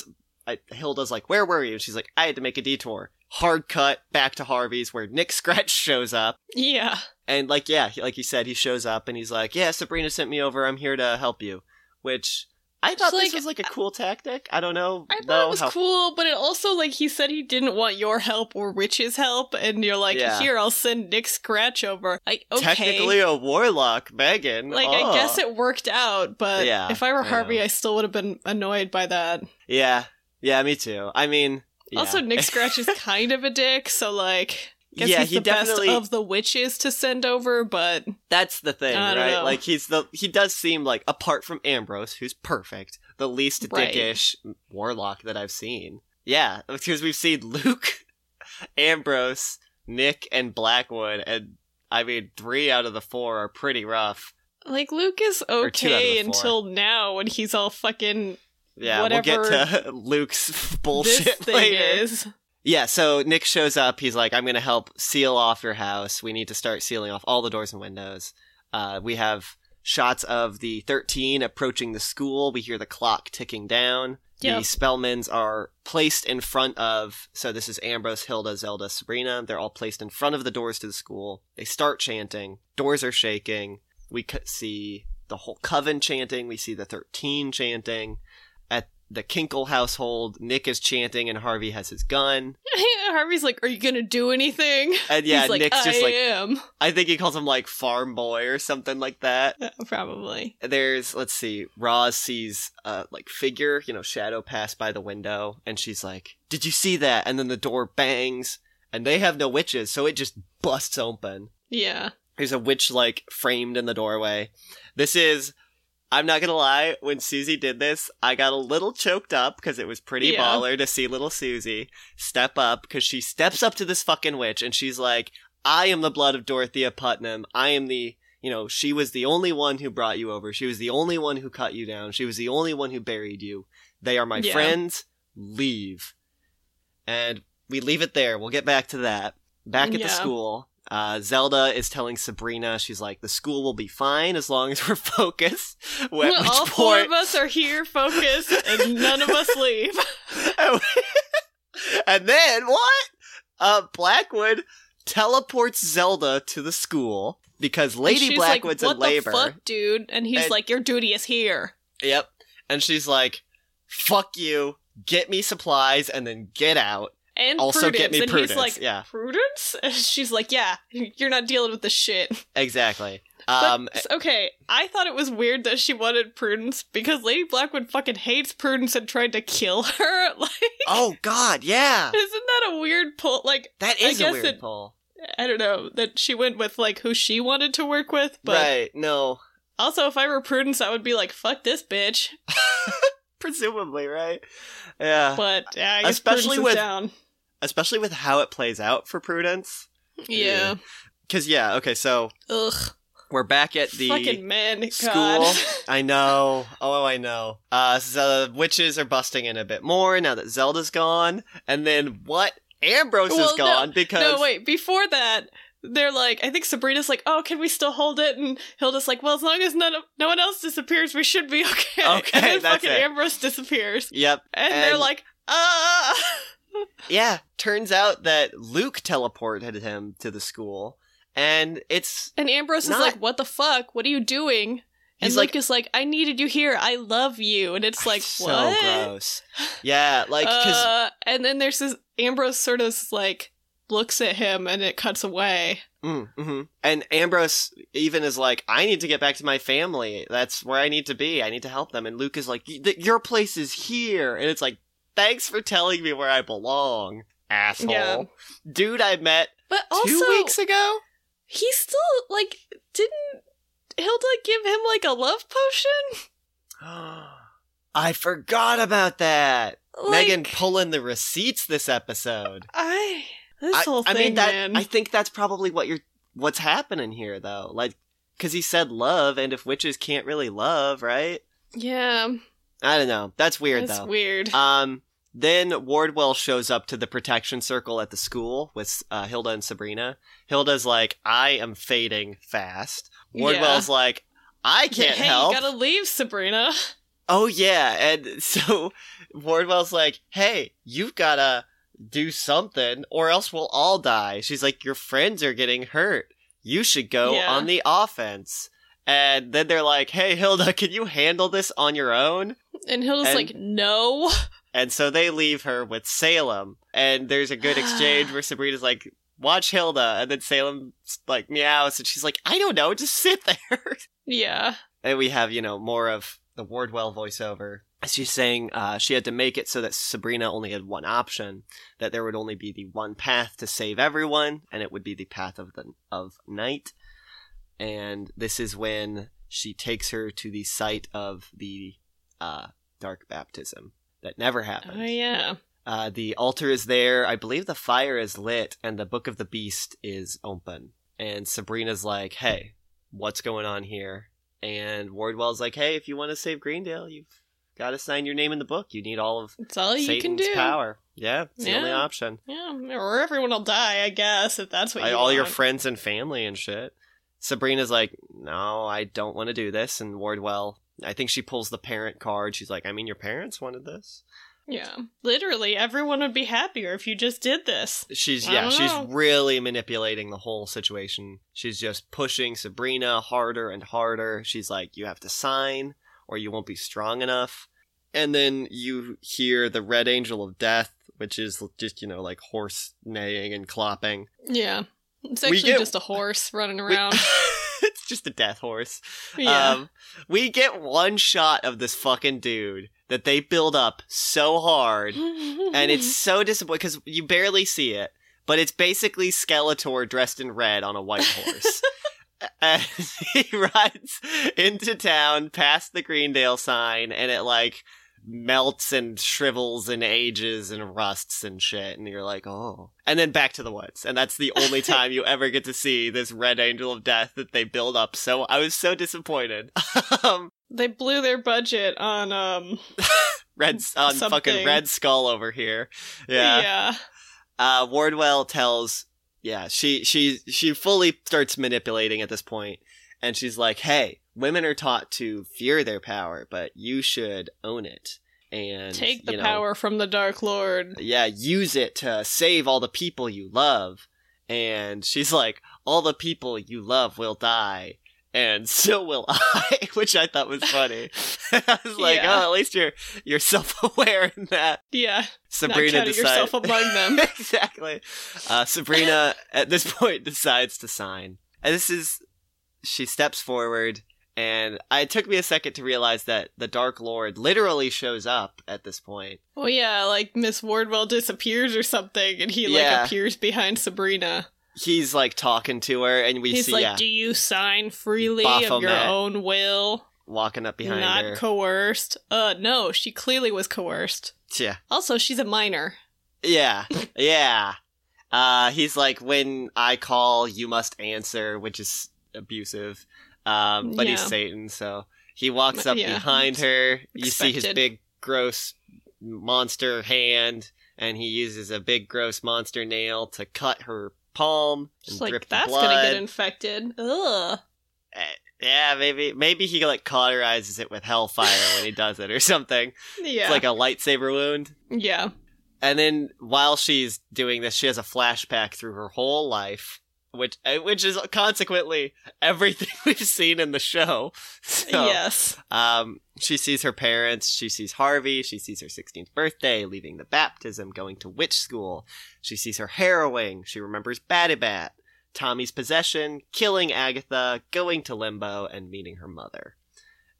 I, Hilda's like, "Where were you?" And she's like, "I had to make a detour." Hard cut back to Harvey's where Nick Scratch shows up. Yeah. And like, yeah, like you said, he shows up and he's like, "Yeah, Sabrina sent me over. I'm here to help you." Which I thought It's this was like a cool tactic. I don't know. I thought though, it was how- cool, but it also like he said he didn't want your help or Witch's help, and you're like, Yeah. here, I'll send Nick Scratch over. Like, okay, Technically a warlock, Megan. like Oh. I guess it worked out, but Yeah, if I were Harvey, know. I still would have been annoyed by that. Yeah, yeah, me too. I mean, yeah. Also, Nick Scratch is kind of a dick, so like, guess Yeah, he's he the definitely- best of the witches to send over, but That's the thing, right? know. Like he's the he does seem like apart from Ambrose, who's perfect, the least Right. dickish warlock that I've seen. Yeah, because we've seen Luke, Ambrose, Nick, and Blackwood, and I mean three out of the four are pretty rough. like Luke is Or two out of okay until now when he's all fucking Yeah, Whatever we'll get to Luke's this bullshit thing later. is. Yeah, so Nick shows up. He's like, I'm going to help seal off your house. We need to start sealing off all the doors and windows. Uh, we have shots of the 13 approaching the school. We hear the clock ticking down. The Spellmans are placed in front of, so this is Ambrose, Hilda, Zelda, Sabrina. They're all placed in front of the doors to the school. They start chanting. Doors are shaking. We see the whole coven chanting. We see the 13 chanting. The Kinkle household, Nick is chanting and Harvey has his gun. Harvey's like, "Are you gonna do anything?" And yeah, like, Nick's I just like, am. I think he calls him like farm boy or something like that. Probably. there's let's see roz sees a like figure you know shadow pass by the window and she's like did you see that and then the door bangs and they have no witches so it just busts open Yeah. there's a witch like framed in the doorway this is i'm not gonna lie when susie did this i got a little choked up because it was pretty Yeah. baller to see little susie step up because she steps up to this fucking witch and she's like i am the blood of dorothea putnam i am the you know, she was the only one who brought you over. She was the only one who cut you down. She was the only one who buried you. They are my Yeah. friends. Leave. And we leave it there. We'll get back to that. Back at the school, uh, Zelda is telling Sabrina, she's like, the school will be fine as long as we're focused. At which All four of us are here, focused, and none of us leave. and then what? Uh, Blackwood teleports Zelda to the school because Lady Blackwood's like, in labor. fuck, dude? And he's And- like, your duty is here. Yep. And she's like, fuck you, get me supplies, and then get out. And Also Prudence. get me and Prudence, he's like, yeah. Prudence? And she's like, yeah, you're not dealing with this shit. Exactly. Um, s- okay, I thought it was weird that she wanted Prudence because Lady Blackwood fucking hates Prudence and tried to kill her. Like, oh god, yeah. isn't that a weird pull? Like, That I is a weird it- pull. I don't know that she went with like who she wanted to work with, but right, no. also if I were Prudence, I would be like, "Fuck this bitch." Presumably, right? Yeah. But yeah, I guess Especially Prudence with- down. Especially with how it plays out for Prudence. Yeah. Because, yeah, okay, so Ugh. we're back at the. Fucking men. school. God. I know. Oh, I know. Uh, so the witches are busting in a bit more now that Zelda's gone. And then what? Ambrose Well, is gone because. no, wait. Before that, they're like, I think Sabrina's like, "Oh, can we still hold it?" And Hilda's like, "Well, as long as none of, no one else disappears, we should be okay." Okay, and then that's fucking it. Ambrose disappears, Yep. and, they're like, "Ah." Yeah. Turns out that Luke teleported him to the school. And it's. And Ambrose Not- is like, "What the fuck? What are you doing?" And He's Luke like- is like, "I needed you here. I love you." And it's like, so "What?" gross. Yeah, like, because. uh, and then there's this Ambrose sort of like looks at him, and it cuts away. Mm, hmm And Ambrose even is like, I need to get back to my family. That's where I need to be. I need to help them. And Luke is like, "Y- th- Your place is here. And it's like, Thanks for telling me where I belong, asshole. Yeah. Dude, I met But also, two weeks ago. he still like didn't Hilda give him like a love potion? I forgot about that. Like, Megan pulling the receipts this episode. I this I, whole I mean, that man. I think that's probably what you're. What's happening here, though? Like, because he said love, and if witches can't really love, right? yeah, I don't know. That's weird, though. that's though. weird. Um, then Wardwell shows up to the protection circle at the school with uh, Hilda and Sabrina. Hilda's like, "I am fading fast." Wardwell's like, "I can't hey, help." you gotta leave, Sabrina. Oh yeah, and so Wardwell's like, "Hey, you've gotta do something, or else we'll all die." She's like, "Your friends are getting hurt. You should go Yeah. on the offense." And then they're like, "Hey, Hilda, can you handle this on your own?" And Hilda's And- like, no. And so they leave her with Salem. And there's a good exchange where Sabrina's like, watch Hilda. And then Salem like meows and she's like, I don't know, just sit there. Yeah. and we have, you know, more of the Wardwell voiceover. She's saying uh, she had to make it so that Sabrina only had one option, that there would only be the one path to save everyone, and it would be the path of the of night. And this is when she takes her to the site of the uh, dark baptism that never happened. Oh yeah. Uh, the altar is there. I believe the fire is lit, and the Book of the Beast is open. And Sabrina's like, "Hey, what's going on here?" And Wardwell's like, "Hey, if you want to save Greendale, you've got to sign your name in the book. You need all of it's all you can do. power. Yeah, it's the only option. Yeah, or everyone will die, I guess, if that's what I- you all your friends and family and shit." Sabrina's like, "No, I don't want to do this." And Wardwell I think she pulls the parent card. She's like, I mean, your parents wanted this. Yeah. Literally, everyone would be happier if you just did this. She's I yeah, she's really manipulating the whole situation. She's just pushing Sabrina harder and harder. She's like, you have to sign or you won't be strong enough. And then you hear the Red Angel of Death, which is just, you know, like horse neighing and clopping. Yeah. It's actually get- just a horse running We- around. it's just a death horse. yeah. Um, we get one shot of this fucking dude that they build up so hard, and it's so disappointing because you barely see it, but it's basically Skeletor dressed in red on a white horse. and he rides into town past the Greendale sign, and it like melts and shrivels and ages and rusts and shit and you're like oh. And then back to the woods and that's the only time you ever get to see this red angel of death that they build up so i was so disappointed. Um they blew their budget on um red on fucking red skull over here. Yeah, yeah. uh wardwell tells yeah she she she fully starts manipulating at this point and she's like hey women are taught to fear their power but you should own it and Take the you know, power from the Dark Lord. yeah, use it to save all the people you love. And she's like, all the people you love will die, and so will I, which I thought was funny. I was like, Yeah. oh, at least you're you're self aware in that. Yeah. Sabrina not decides yourself among them. exactly. Uh, Sabrina at this point decides to sign, and this is she steps forward. And it took me a second to realize that the Dark Lord literally shows up at this point. Well, yeah, like Miss Wardwell disappears or something, and he Yeah. like appears behind Sabrina. He's like talking to her, and we He's see like, yeah, "Do you sign freely of your own will, walking up behind not her. coerced?" Uh, no, she clearly was coerced. yeah, Also, she's a minor. yeah, yeah. Uh, he's like, when I call, you must answer, which is abusive. Um, but he's Satan, so he walks up Yeah, behind her. You see his big, gross monster hand, and he uses a big, gross monster nail to cut her palm and Just like that's gonna get infected. Ugh. Eh, yeah, maybe maybe he like cauterizes it with hellfire when he does it or something. Yeah. It's like a lightsaber wound. yeah. And then while she's doing this, she has a flashback through her whole life, which uh, which is consequently everything we've seen in the show. So, yes. um, she sees her parents. She sees Harvey. She sees her 16th birthday, leaving the baptism, going to witch school. She sees her harrowing. She remembers Batibat, Tommy's possession, killing Agatha, going to Limbo, and meeting her mother.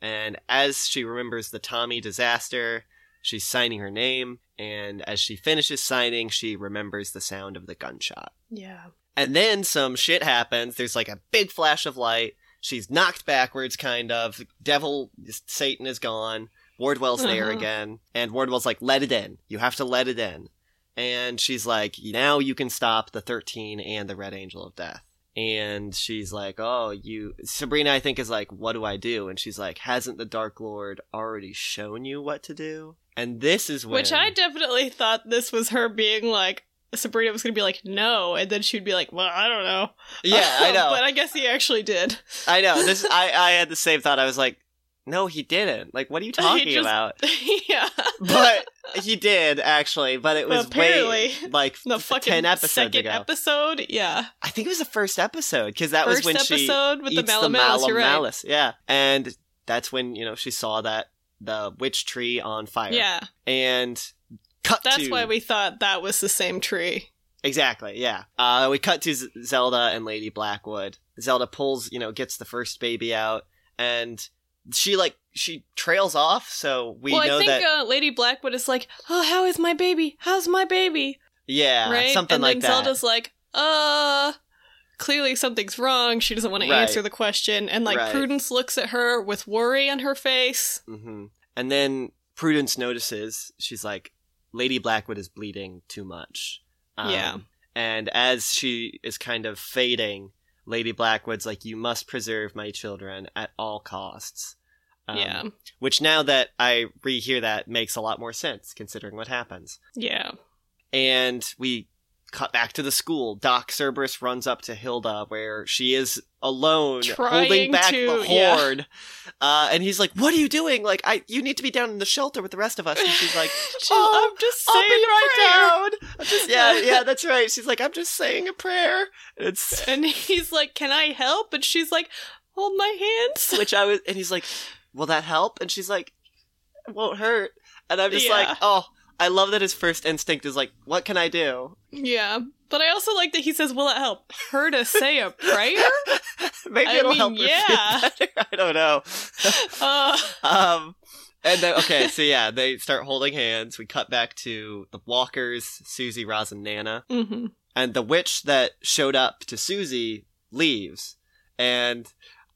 And as she remembers the Tommy disaster, she's signing her name. And as she finishes signing, she remembers the sound of the gunshot. Yeah. And then some shit happens. There's like a big flash of light. She's knocked backwards, kind of. Devil, Satan is gone. Wardwell's there Uh-huh. again. And Wardwell's like, let it in. You have to let it in. And she's like, now you can stop the 13 and the Red Angel of Death. And she's like, oh, you. Sabrina, I think, is like, what do I do? And she's like, hasn't the Dark Lord already shown you what to do? And this is when. Which I definitely thought this was her being like Sabrina was gonna be like no, and then she'd be like, well, I don't know. Yeah, I know. but I guess he actually did. I know. This I I had the same thought. I was like, no, he didn't. Like, what are you talking just- about? yeah. But he did actually. But it was way Apparently. like The fucking ten episodes second ago. episode, yeah. I think it was the first episode because that First was when she episode with the Malum Malus, you're right. Malum Malus. Yeah, and that's when you know she saw that the witch tree on fire. Yeah. and cut. That's to, why we thought that was the same tree. Exactly, yeah. Uh, we cut to Z- Zelda and Lady Blackwood. Zelda pulls, you know, gets the first baby out, and she like she trails off. So we well, know I think that, uh, Lady Blackwood is like, "Oh, how is my baby? How's my baby?" yeah, right? something and like then that. Zelda's like, "Uh, clearly something's wrong. She doesn't want to answer the question." And like Right. Prudence looks at her with worry on her face. hmm And then Prudence notices. She's like, Lady Blackwood is bleeding too much. Um, Yeah. And as she is kind of fading, Lady Blackwood's like, "You must preserve my children at all costs." Um, yeah. Which now that I rehear that makes a lot more sense considering what happens. Yeah. And we cut back to the school. Doc Cerberus runs up to Hilda where she is alone, Trying holding back to- the yeah. horde. Uh, and he's like, "What are you doing? Like, I you need to be down in the shelter with the rest of us." And she's like, "Oh, I'm just saying right prayer. down." I'm just- yeah, yeah, that's right. She's like, "I'm just saying a prayer." And It's And he's like, "Can I help?" And she's like, "Hold my hands." which I was, and he's like, "Will that help?" And she's like, "It won't hurt." And I'm just Yeah. like, "Oh." I love that his first instinct is like, "What can I do?" Yeah, but I also like that he says, "Will it help her to say a prayer?" Maybe I it'll mean, help her yeah. feel better. I don't know. Uh, um, and then okay, so yeah, they start holding hands. We cut back to the Walkers, Susie, Roz, and Nana, mhm. and the witch that showed up to Susie leaves, and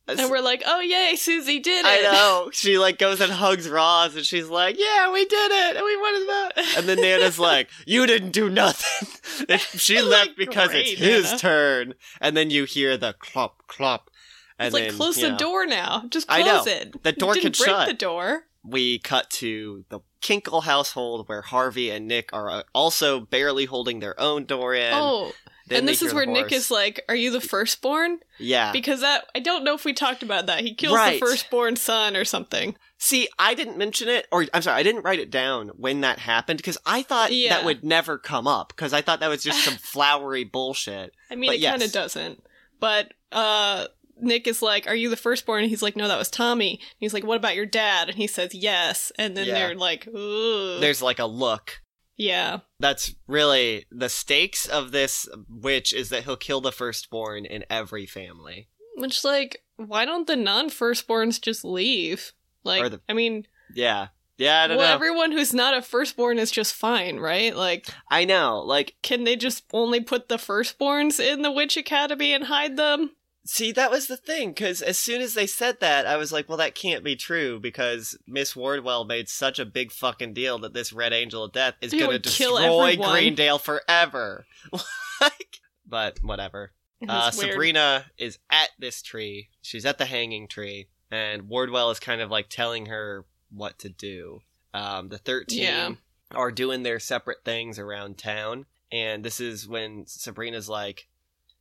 And we're like, "Oh yay, Susie did it!" I know she like goes and hugs Roz, and she's like, "Yeah, we did it, and we won that." And then Nana's like, "You didn't do nothing." And she left Like, because great, it's his Nana. turn, and then you hear the clop clop. And It's like then, close the know. door now. Just I close know. it. The door can shut. the door. we cut to the Kinkle household where Harvey and Nick are uh, also barely holding their own door in. oh, Then and this is where Nick is like, "Are you the firstborn?" Yeah. Because that I don't know if we talked about that. He kills Right. the firstborn son or something. See, I didn't mention it, or I'm sorry, I didn't write it down when that happened because I thought Yeah. that would never come up because I thought that was just some flowery bullshit. I mean, But it kind of doesn't. But uh, Nick is like, "Are you the firstborn?" And he's like, "No, that was Tommy." And he's like, "What about your dad?" And he says, "Yes." And then Yeah. they're like, "Ooh, There's like a look. Yeah, That's really the stakes of this witch is that he'll kill the firstborn in every family. which like, why don't the non-firstborns just leave? Like, the- I mean, Yeah. Yeah, I don't well, know. everyone who's not a firstborn is just fine, right? Like, I know. Like, can they just only put the firstborns in the witch academy and hide them? See, that was the thing, because as soon as they said that, I was like, well, that can't be true, because Miss Wardwell made such a big fucking deal that this Red Angel of Death is going to destroy. Greendale forever. like, but whatever. Uh. Sabrina is at this tree. She's at the hanging tree, and Wardwell is kind of like telling her what to do. Um, the 13 Yeah. are doing their separate things around town, and this is when Sabrina's like,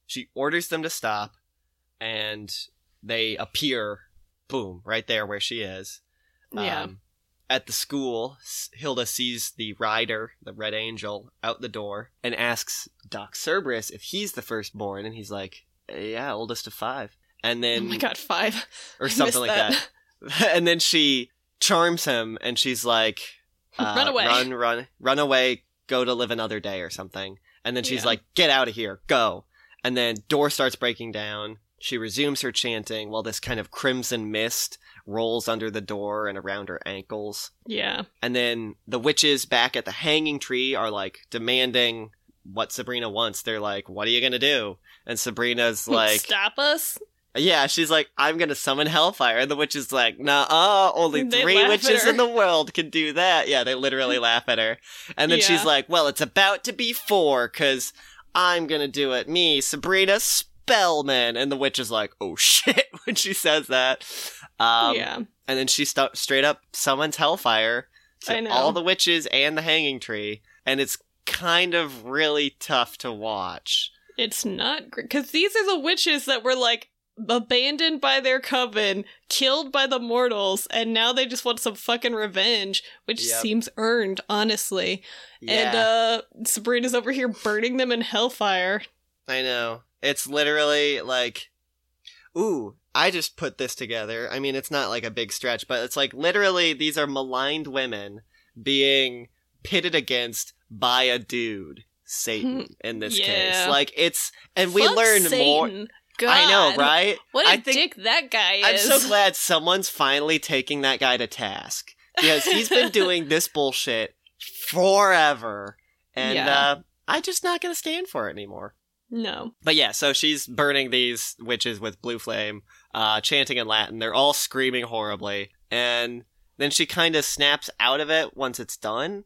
she orders them to stop, and they appear, boom, right there where she is. Yeah. Um, at the school, Hilda sees the rider, the Red Angel, out the door and asks Doc Cerberus if he's the firstborn, and he's like, "Yeah, oldest of five. And oh then, my god, five. or I something like that. and then she charms him, and she's like, uh, Run away. run, run, run away, go to live another day or something." And then she's Yeah. like, "Get out of here, go!" And then door starts breaking down. She resumes her chanting while this kind of crimson mist rolls under the door and around her ankles. Yeah. And then the witches back at the hanging tree are like demanding what Sabrina wants. They're like, "What are you gonna do?" And Sabrina's like, stop us. "Yeah." She's like, "I'm gonna summon hellfire." And the witch is like, "Nah, only They three witches in the world can do that." Yeah, they literally laugh at her. And then she's like, "Well, it's about to be four because I'm gonna do it. Me, Sabrina Spellman." And the witch is like, "Oh shit!" when she says that. Um, yeah. and then she st- straight up summons Hellfire to I know. all the witches and the Hanging Tree, and it's kind of really tough to watch. It's not great because these are the witches that were like abandoned by their coven, killed by the mortals, and now they just want some fucking revenge, which Yep. seems earned, honestly. Yeah, And uh Sabrina's over here burning them in hellfire. I know. It's literally like, ooh, I just put this together. I mean, it's not like a big stretch, but it's like literally these are maligned women being pitted against by a dude. Satan in this case. Like it's and we Fuck learn more Satan. God. I know, right? What a I think- dick that guy is. I'm so glad someone's finally taking that guy to task because he's been doing this bullshit forever, and Yeah. uh, I'm just not gonna stand for it anymore. No. But yeah, so she's burning these witches with blue flame, uh, chanting in Latin. They're all screaming horribly, and then she kind of snaps out of it once it's done,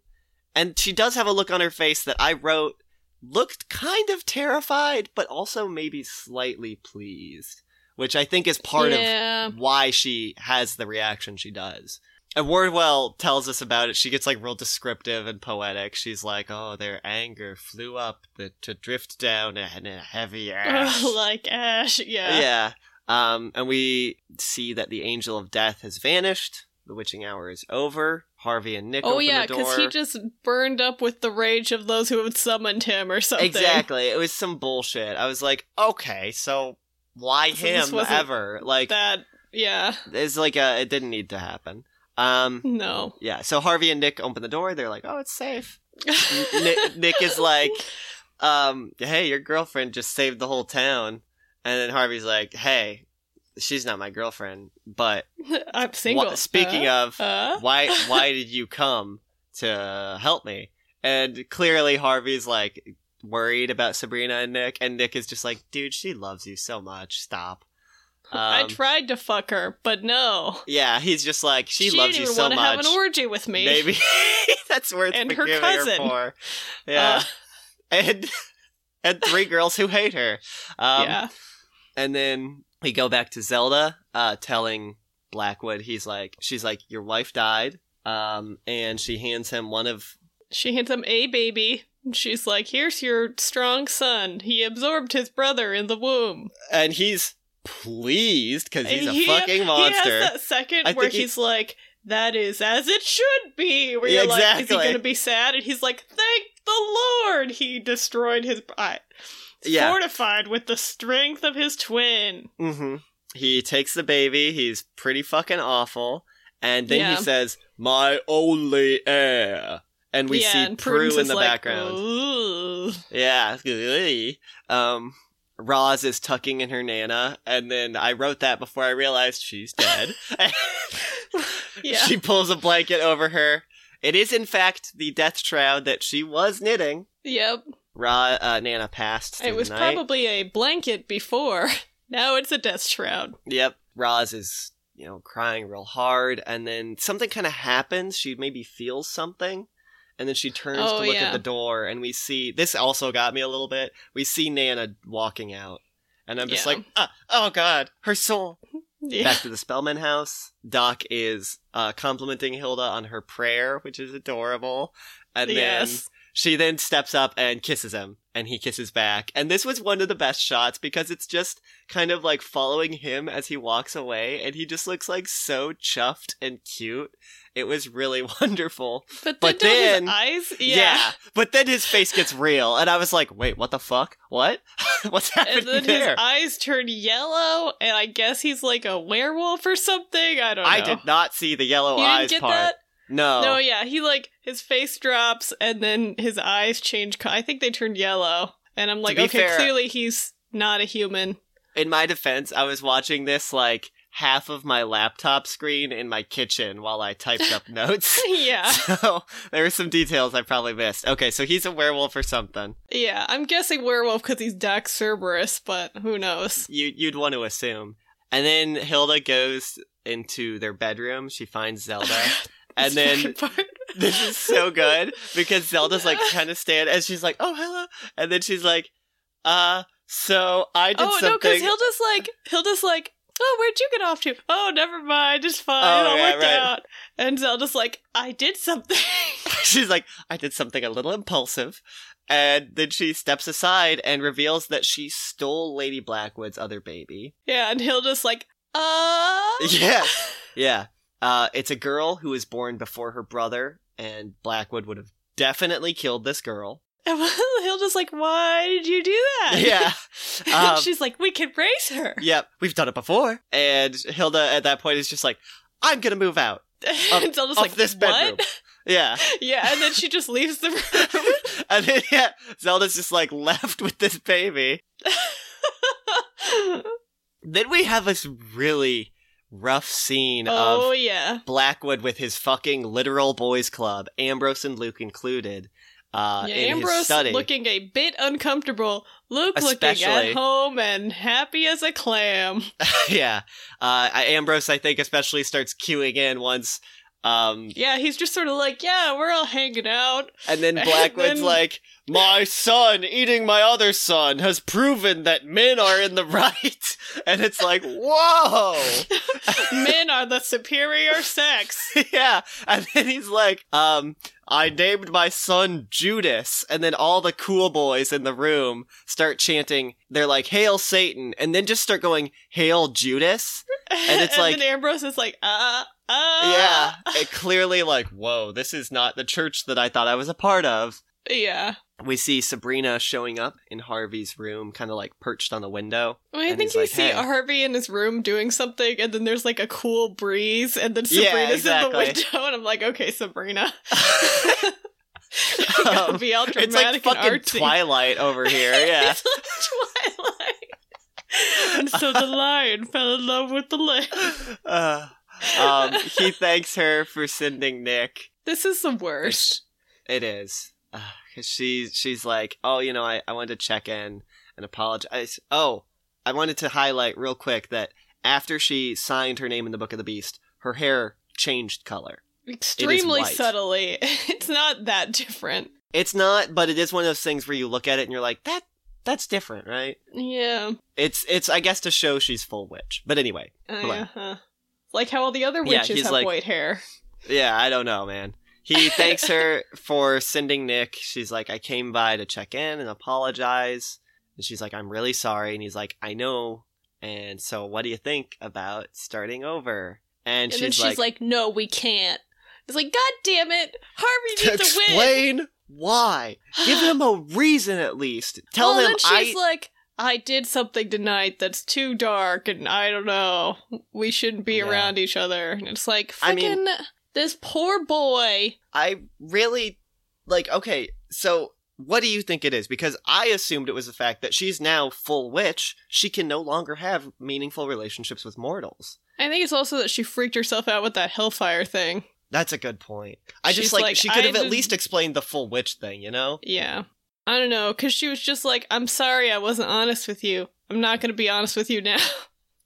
and she does have a look on her face that I wrote looked kind of terrified, but also maybe slightly pleased, which I think is part of why she has the reaction she does. And Wardwell tells us about it. She gets like real descriptive and poetic. She's like, "Oh, their anger flew up the, to drift down in a heavy ash." like ash, yeah. yeah. Um, and we see that the angel of death has vanished. The witching hour is over. Harvey and Nick. Oh open yeah, the door. Oh yeah, because he just burned up with the rage of those who had summoned him or something. exactly. It was some bullshit. I was like, okay, so why him ever? Like, That yeah. it's like a, it didn't need to happen. Um, No. yeah. So Harvey and Nick open the door. They're like, oh, it's safe. Nick, Nick is like, um, hey, your girlfriend just saved the whole town. And then Harvey's like, hey, she's not my girlfriend, but I'm single. wha- speaking Uh, of, uh? why why did you come to help me? And clearly Harvey's like worried about Sabrina and Nick, and Nick is just like, dude, she loves you so much. Stop. I Um, tried to fuck her, but no. yeah, he's just like, she, She, loves didn't you even so want to have an orgy with me. Maybe that's worth And her cousin. for. Yeah, Uh, and and three girls who hate her. Um, yeah. And then we go back to Zelda, uh, telling Blackwood, he's like, she's like, your wife died. Um, and she hands him one of, She hands him a baby. She's like, "Here's your strong son. He absorbed his brother in the womb." and he's pleased because he's a He- fucking monster. He has that second I where think he- he's like, "That is as it should be." Where Yeah, you're like, "Is he going to be sad?" And he's like, "Thank the Lord, he destroyed his." I, Yeah. fortified with the strength of his twin. hmm He takes the baby. He's pretty fucking awful. And then Yeah. he says, "My only heir." And we yeah, see and Prue in the like, background. "Ooh." Yeah. Um, Roz is tucking in her nana, and then I wrote that before I realized she's dead. Yeah. She pulls a blanket over her. It is, in fact, the death shroud that she was knitting. Yep. Ra, uh, Nana passed. It was probably a blanket before. Now it's a death shroud. Yep. Roz is, you know, crying real hard, and then something kind of happens. She maybe feels something, and then she turns Oh, to look yeah. at the door, and we see this also got me a little bit. We see Nana walking out, and I'm just Yeah. like, ah, oh god, her soul. Yeah. Back to the Spellman house. Doc is uh, complimenting Hilda on her prayer, which is adorable, and then yes. She then steps up and kisses him, and he kisses back. And this was one of the best shots because it's just kind of like following him as he walks away, and he just looks like so chuffed and cute. It was really wonderful. But then, but then- his eyes. Yeah. But then his face gets real, and I was like, wait, what the fuck? What? What's happening And then there? his eyes turn yellow, and I guess he's like a werewolf or something. I don't know. I did not see the yellow You eyes part. that? No. No, yeah, he like his face drops, and then his eyes change. Co- I think they turned yellow, and I'm like, okay, fair- clearly he's not a human. in my defense, I was watching this like half of my laptop screen in my kitchen while I typed up notes. yeah, So there were some details I probably missed. Okay, so he's a werewolf or something. yeah. I'm guessing werewolf because he's Doc Cerberus, but who knows? You you'd want to assume. And then Hilda goes into their bedroom. She finds Zelda. And then this is so good because Zelda's like trying to stand and she's like, "Oh, hello." And then she's like, "Uh, so I did something. oh no, something." because Hilda's like, Hilda's like, oh, where'd you get off to? Oh, never mind, it's fine, Oh, it all yeah, worked right. out. And Zelda's like, I did something. she's like, I did something a little impulsive. And then she steps aside and reveals that she stole Lady Blackwood's other baby. yeah, and he'll just like, uh, Yeah. Yeah. Uh, it's a girl who was born before her brother, and Blackwood would have definitely killed this girl. And Hilda's like, why did you do that? Yeah. And Um, she's like, we can raise her. Yep, we've done it before. And Hilda at that point is just like, I'm gonna move out. and Zelda's like, this bedroom. what? Yeah. Yeah, and then she just leaves the room. and then, yeah, Zelda's just like left with this baby. Then we have this really rough scene oh of yeah. Blackwood with his fucking literal boys club, Ambrose and Luke included, uh, yeah, in his Ambrose study. looking a bit uncomfortable. Luke looking at home and happy as a clam. yeah, uh, Ambrose, I think, especially starts queuing in once Um, Yeah, he's just sort of like, yeah, we're all hanging out. and then And Blackwood's then- like, "My son eating my other son has proven that men are in the right," and it's like, "Whoa!" Men are the superior sex. yeah, and then he's like, "Um, I named my son Judas," and then all the cool boys in the room start chanting. They're like, "Hail Satan!" and then just start going, "Hail Judas." And it's like- then Ambrose is like, uh, uh. Yeah, it clearly like, whoa, this is not the church that I thought I was a part of. Yeah. We see Sabrina showing up in Harvey's room, kind of like perched on the window. Well, I think you like, see "Hey." Harvey in his room doing something, and then there's like a cool breeze, and then Yeah, Sabrina's exactly. in the window, and I'm like, okay, Sabrina. Um, be all it's like fucking. Twilight over here. Yeah. It's like Twilight. and so the lion fell in love with the lamb. Uh, um, he thanks her for sending Nick. This is the worst. It is. Because she's, she's like, oh, you know, I, I wanted to check in and apologize. Oh, I wanted to highlight real quick that after she signed her name in the Book of the Beast, her hair changed color. Extremely white. subtly. It's not that different. It's not, but it is one of those things where you look at it and you're like, that that's different, right? Yeah. It's it's I guess to show she's full witch. But anyway, Uh, uh-huh. Like how all the other Yeah, witches he's have like- white hair. yeah, I don't know, man. He thanks her for sending Nick. She's like, I came by to check in and apologize. And she's like, I'm really sorry. And he's like, I know. And so, what do you think about starting over? And, And, she's, then she's like, like, "No, we can't." It's like, "God damn it, Harvey needs to win." explain why. Give him a reason at least. Tell well, him then I. she's like, "I did something tonight that's too dark, and I don't know. We shouldn't be Yeah. around each other." And it's like, I fucking mean- this poor boy. I really like okay, so what do you think it is? Because I assumed it was the fact that she's now full witch. She can no longer have meaningful relationships with mortals. I think it's also that she freaked herself out with that hellfire thing. That's a good point. I just like, like, she could I have at least explained the full witch thing, you know? Yeah. I don't know, because she was just like, I'm sorry I wasn't honest with you. I'm not going to be honest with you now.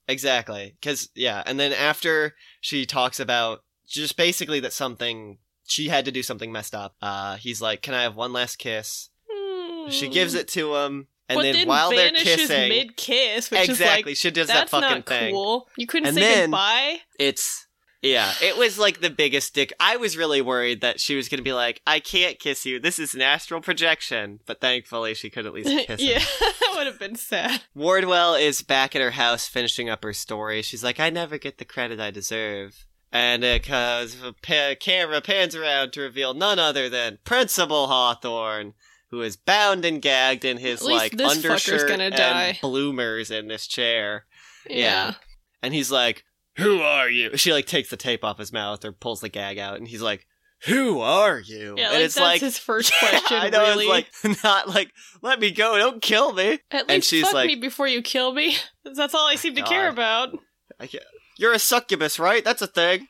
Exactly. Cuz yeah, and then after she talks about just basically that something she had to do something messed up. Uh he's like, "Can I have one last kiss?" She gives it to him and Hmm. but then, then while they're kissing mid kiss, which Exactly, is she like does that fucking thing. cool. You couldn't And say goodbye. It's yeah, it was like the biggest dick. I was really worried that she was going to be like, "I can't kiss you. This is an astral projection." But thankfully, she could at least kiss him. yeah, that would have been sad. Wardwell is back at her house finishing up her story. She's like, "I never get the credit I deserve." And because the pa- camera pans around to reveal none other than Principal Hawthorne, who is bound and gagged in his like undershirt and bloomers in this chair. Yeah. Yeah. And he's like, Who are you? She like takes the tape off his mouth or pulls the gag out, and he's like, Who are you? Yeah, and like it's that's like his first question. I know really. it's like not like let me go, don't kill me. At and least she's fuck like- me before you kill me. That's all I seem to care about. I can't- You're a succubus, right? That's a thing.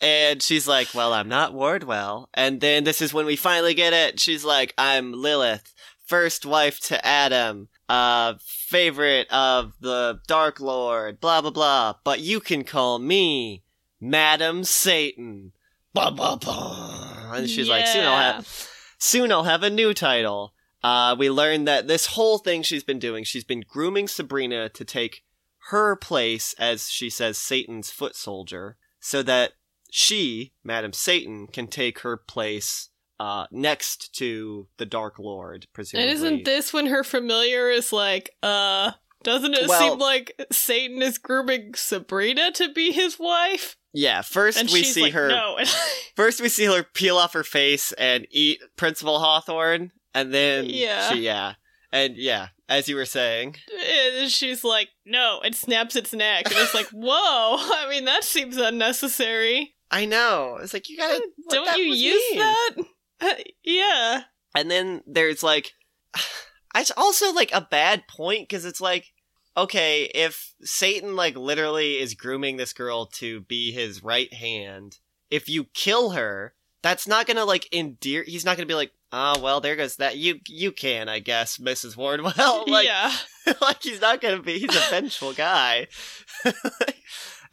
and she's like, Well, I'm not Wardwell. And then this is when we finally get it. She's like, I'm Lilith, first wife to Adam, uh, favorite of the Dark Lord, blah blah blah. But you can call me Madam Satan. Blah blah blah. And she's like, Soon I'll have soon I'll have a new title. Uh, we learn that this whole thing she's been doing, she's been grooming Sabrina to take her place as she says Satan's foot soldier, so that she, Madam Satan, can take her place uh, next to the Dark Lord, presumably. And isn't this when her familiar is like, uh, doesn't it Well- seem like Satan is grooming Sabrina to be his wife? yeah, first And we see like, her. no. First we see her peel off her face and eat Principal Hawthorne, and then Yeah. she yeah, and yeah, as you were saying, and she's like, no, and snaps its neck. And it's like, whoa, I mean, that seems unnecessary. I know. It's like you gotta Don't you use mean. that? Uh, yeah. And then there's like, it's also like a bad point because it's like, okay, if Satan like literally is grooming this girl to be his right hand, if you kill her, that's not gonna like endear. He's not gonna be like, ah, well, there goes that. You you can, I guess, Mrs. Wardwell. like, yeah. like he's not gonna be. He's a vengeful guy.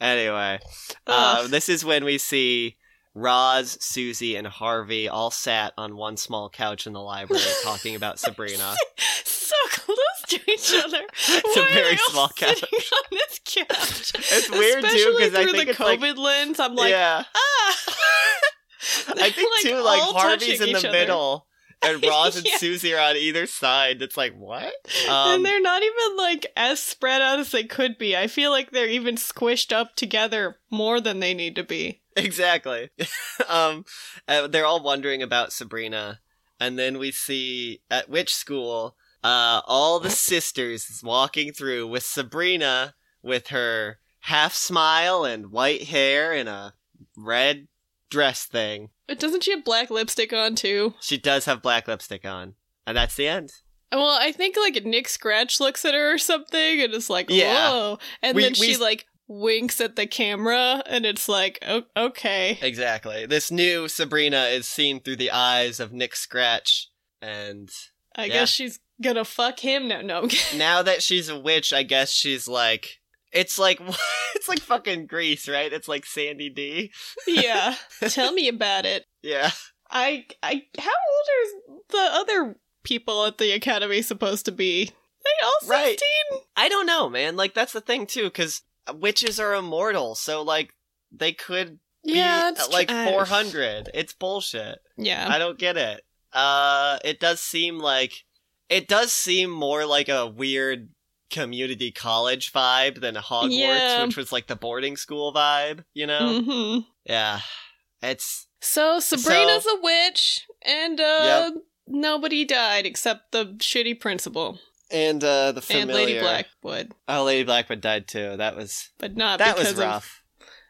anyway, um, this is when we see Roz, Susie, and Harvey all sat on one small couch in the library talking about Sabrina. so close to each other. It's a Why are very small couch. on this couch. It's weird, too, Especially 'cause I through think the it's like- COVID lens. I'm like, yeah. ah. I think too, like Harvey's in the other. middle, and Roz and Yeah. Susie are on either side. It's like what? and Um, they're not even like as spread out as they could be. I feel like they're even squished up together more than they need to be. Exactly. um, uh, they're all wondering about Sabrina, and then we see at which school, uh, all the sisters walking through with Sabrina with her half smile and white hair and a red dress thing. But doesn't she have black lipstick on too? She does have black lipstick on, and that's the end. Well, I think like Nick Scratch looks at her or something and is like, Yeah. whoa. And We- then she we- like winks at the camera and it's like, o- okay. Exactly. This new Sabrina is seen through the eyes of Nick Scratch, and I Yeah. guess she's gonna fuck him. No, no. now that she's a witch, I guess she's like. It's like it's like fucking Grease, right? It's like Sandy D. yeah. Tell me about it. Yeah. I, I, how old are the other people at the academy supposed to be? They all 16? Right. I don't know, man. Like that's the thing too, because witches are immortal, so like they could be Yeah, at, it's tr- like four hundred. It's bullshit. Yeah. I don't get it. Uh, it does seem like it does seem more like a weird community college vibe than Hogwarts, Yeah. which was like the boarding school vibe. You know? hmm Yeah. It's So Sabrina's a witch, and uh, nobody died except the shitty principal and uh the familiar. and Lady Blackwood, Oh, Lady Blackwood died too. That was but not that was of rough.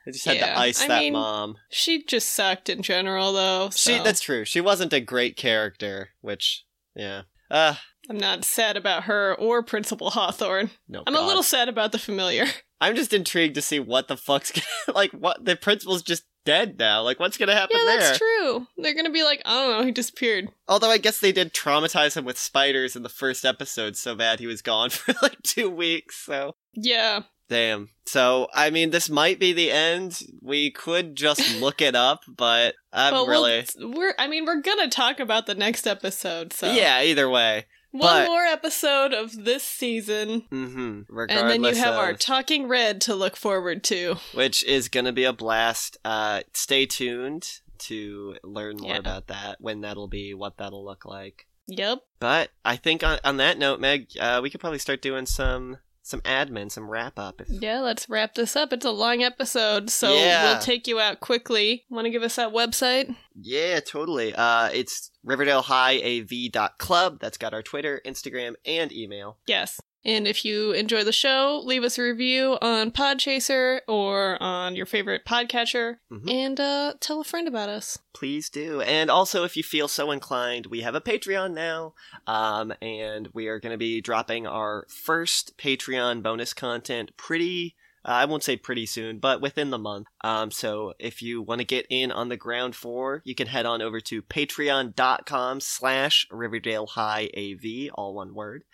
I just had Yeah, to ice I that mean, mom. She just sucked in general, though. She that's true. She wasn't a great character, which yeah. Uh I'm not sad about her or Principal Hawthorne. no. I'm a little sad about the familiar. I'm just intrigued to see what the fuck's gonna like what the principal's just dead now. Like what's gonna happen yeah, there? that's true. They're gonna be like, I don't know, he disappeared. Although I guess they did traumatize him with spiders in the first episode so bad he was gone for like two weeks, so Yeah, Damn. So, I mean, this might be the end. We could just look it up, but I'm but really. we'll, we're. I mean, we're gonna talk about the next episode. So Yeah, either way. One but- more episode of this season, Mm-hmm. And then you have of, our Talking Red to look forward to. which is going to be a blast. Uh, stay tuned to learn more Yeah. about that, when that'll be, what that'll look like. Yep. But I think on, on that note, Meg, uh, we could probably start doing some some admin, some wrap up. If, Yeah, let's wrap this up. It's a long episode, so Yeah. we'll take you out quickly. Want to give us that website? Yeah, totally. Uh, it's riverdalehighAV.club. That's got our Twitter, Instagram, and email. Yes. And if you enjoy the show, leave us a review on Podchaser or on your favorite podcatcher, Mhm. and uh, tell a friend about us. Please do. And also, if you feel so inclined, we have a Patreon now. Um, and we are going to be dropping our first Patreon bonus content pretty. Uh, I won't say pretty soon, but within the month. Um, so if you want to get in on the ground floor, you can head on over to patreon.com slash Riverdale High AV, all one word.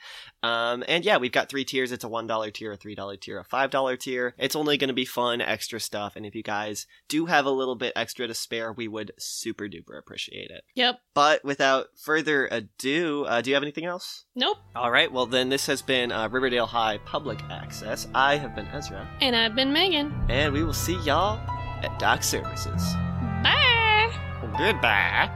Um, and yeah, we've got three tiers. It's a $1 tier, a $3 tier, a $5 tier. It's only going to be fun, extra stuff. And if you guys do have a little bit extra to spare, we would super duper appreciate it. Yep. But without further ado, uh, do you have anything else? Nope. All right, well, then this has been uh, Riverdale High Public Access. I have been Ezra, And I've been Megan. and we will see y'all at Doc Cerberus's. Bye. Goodbye.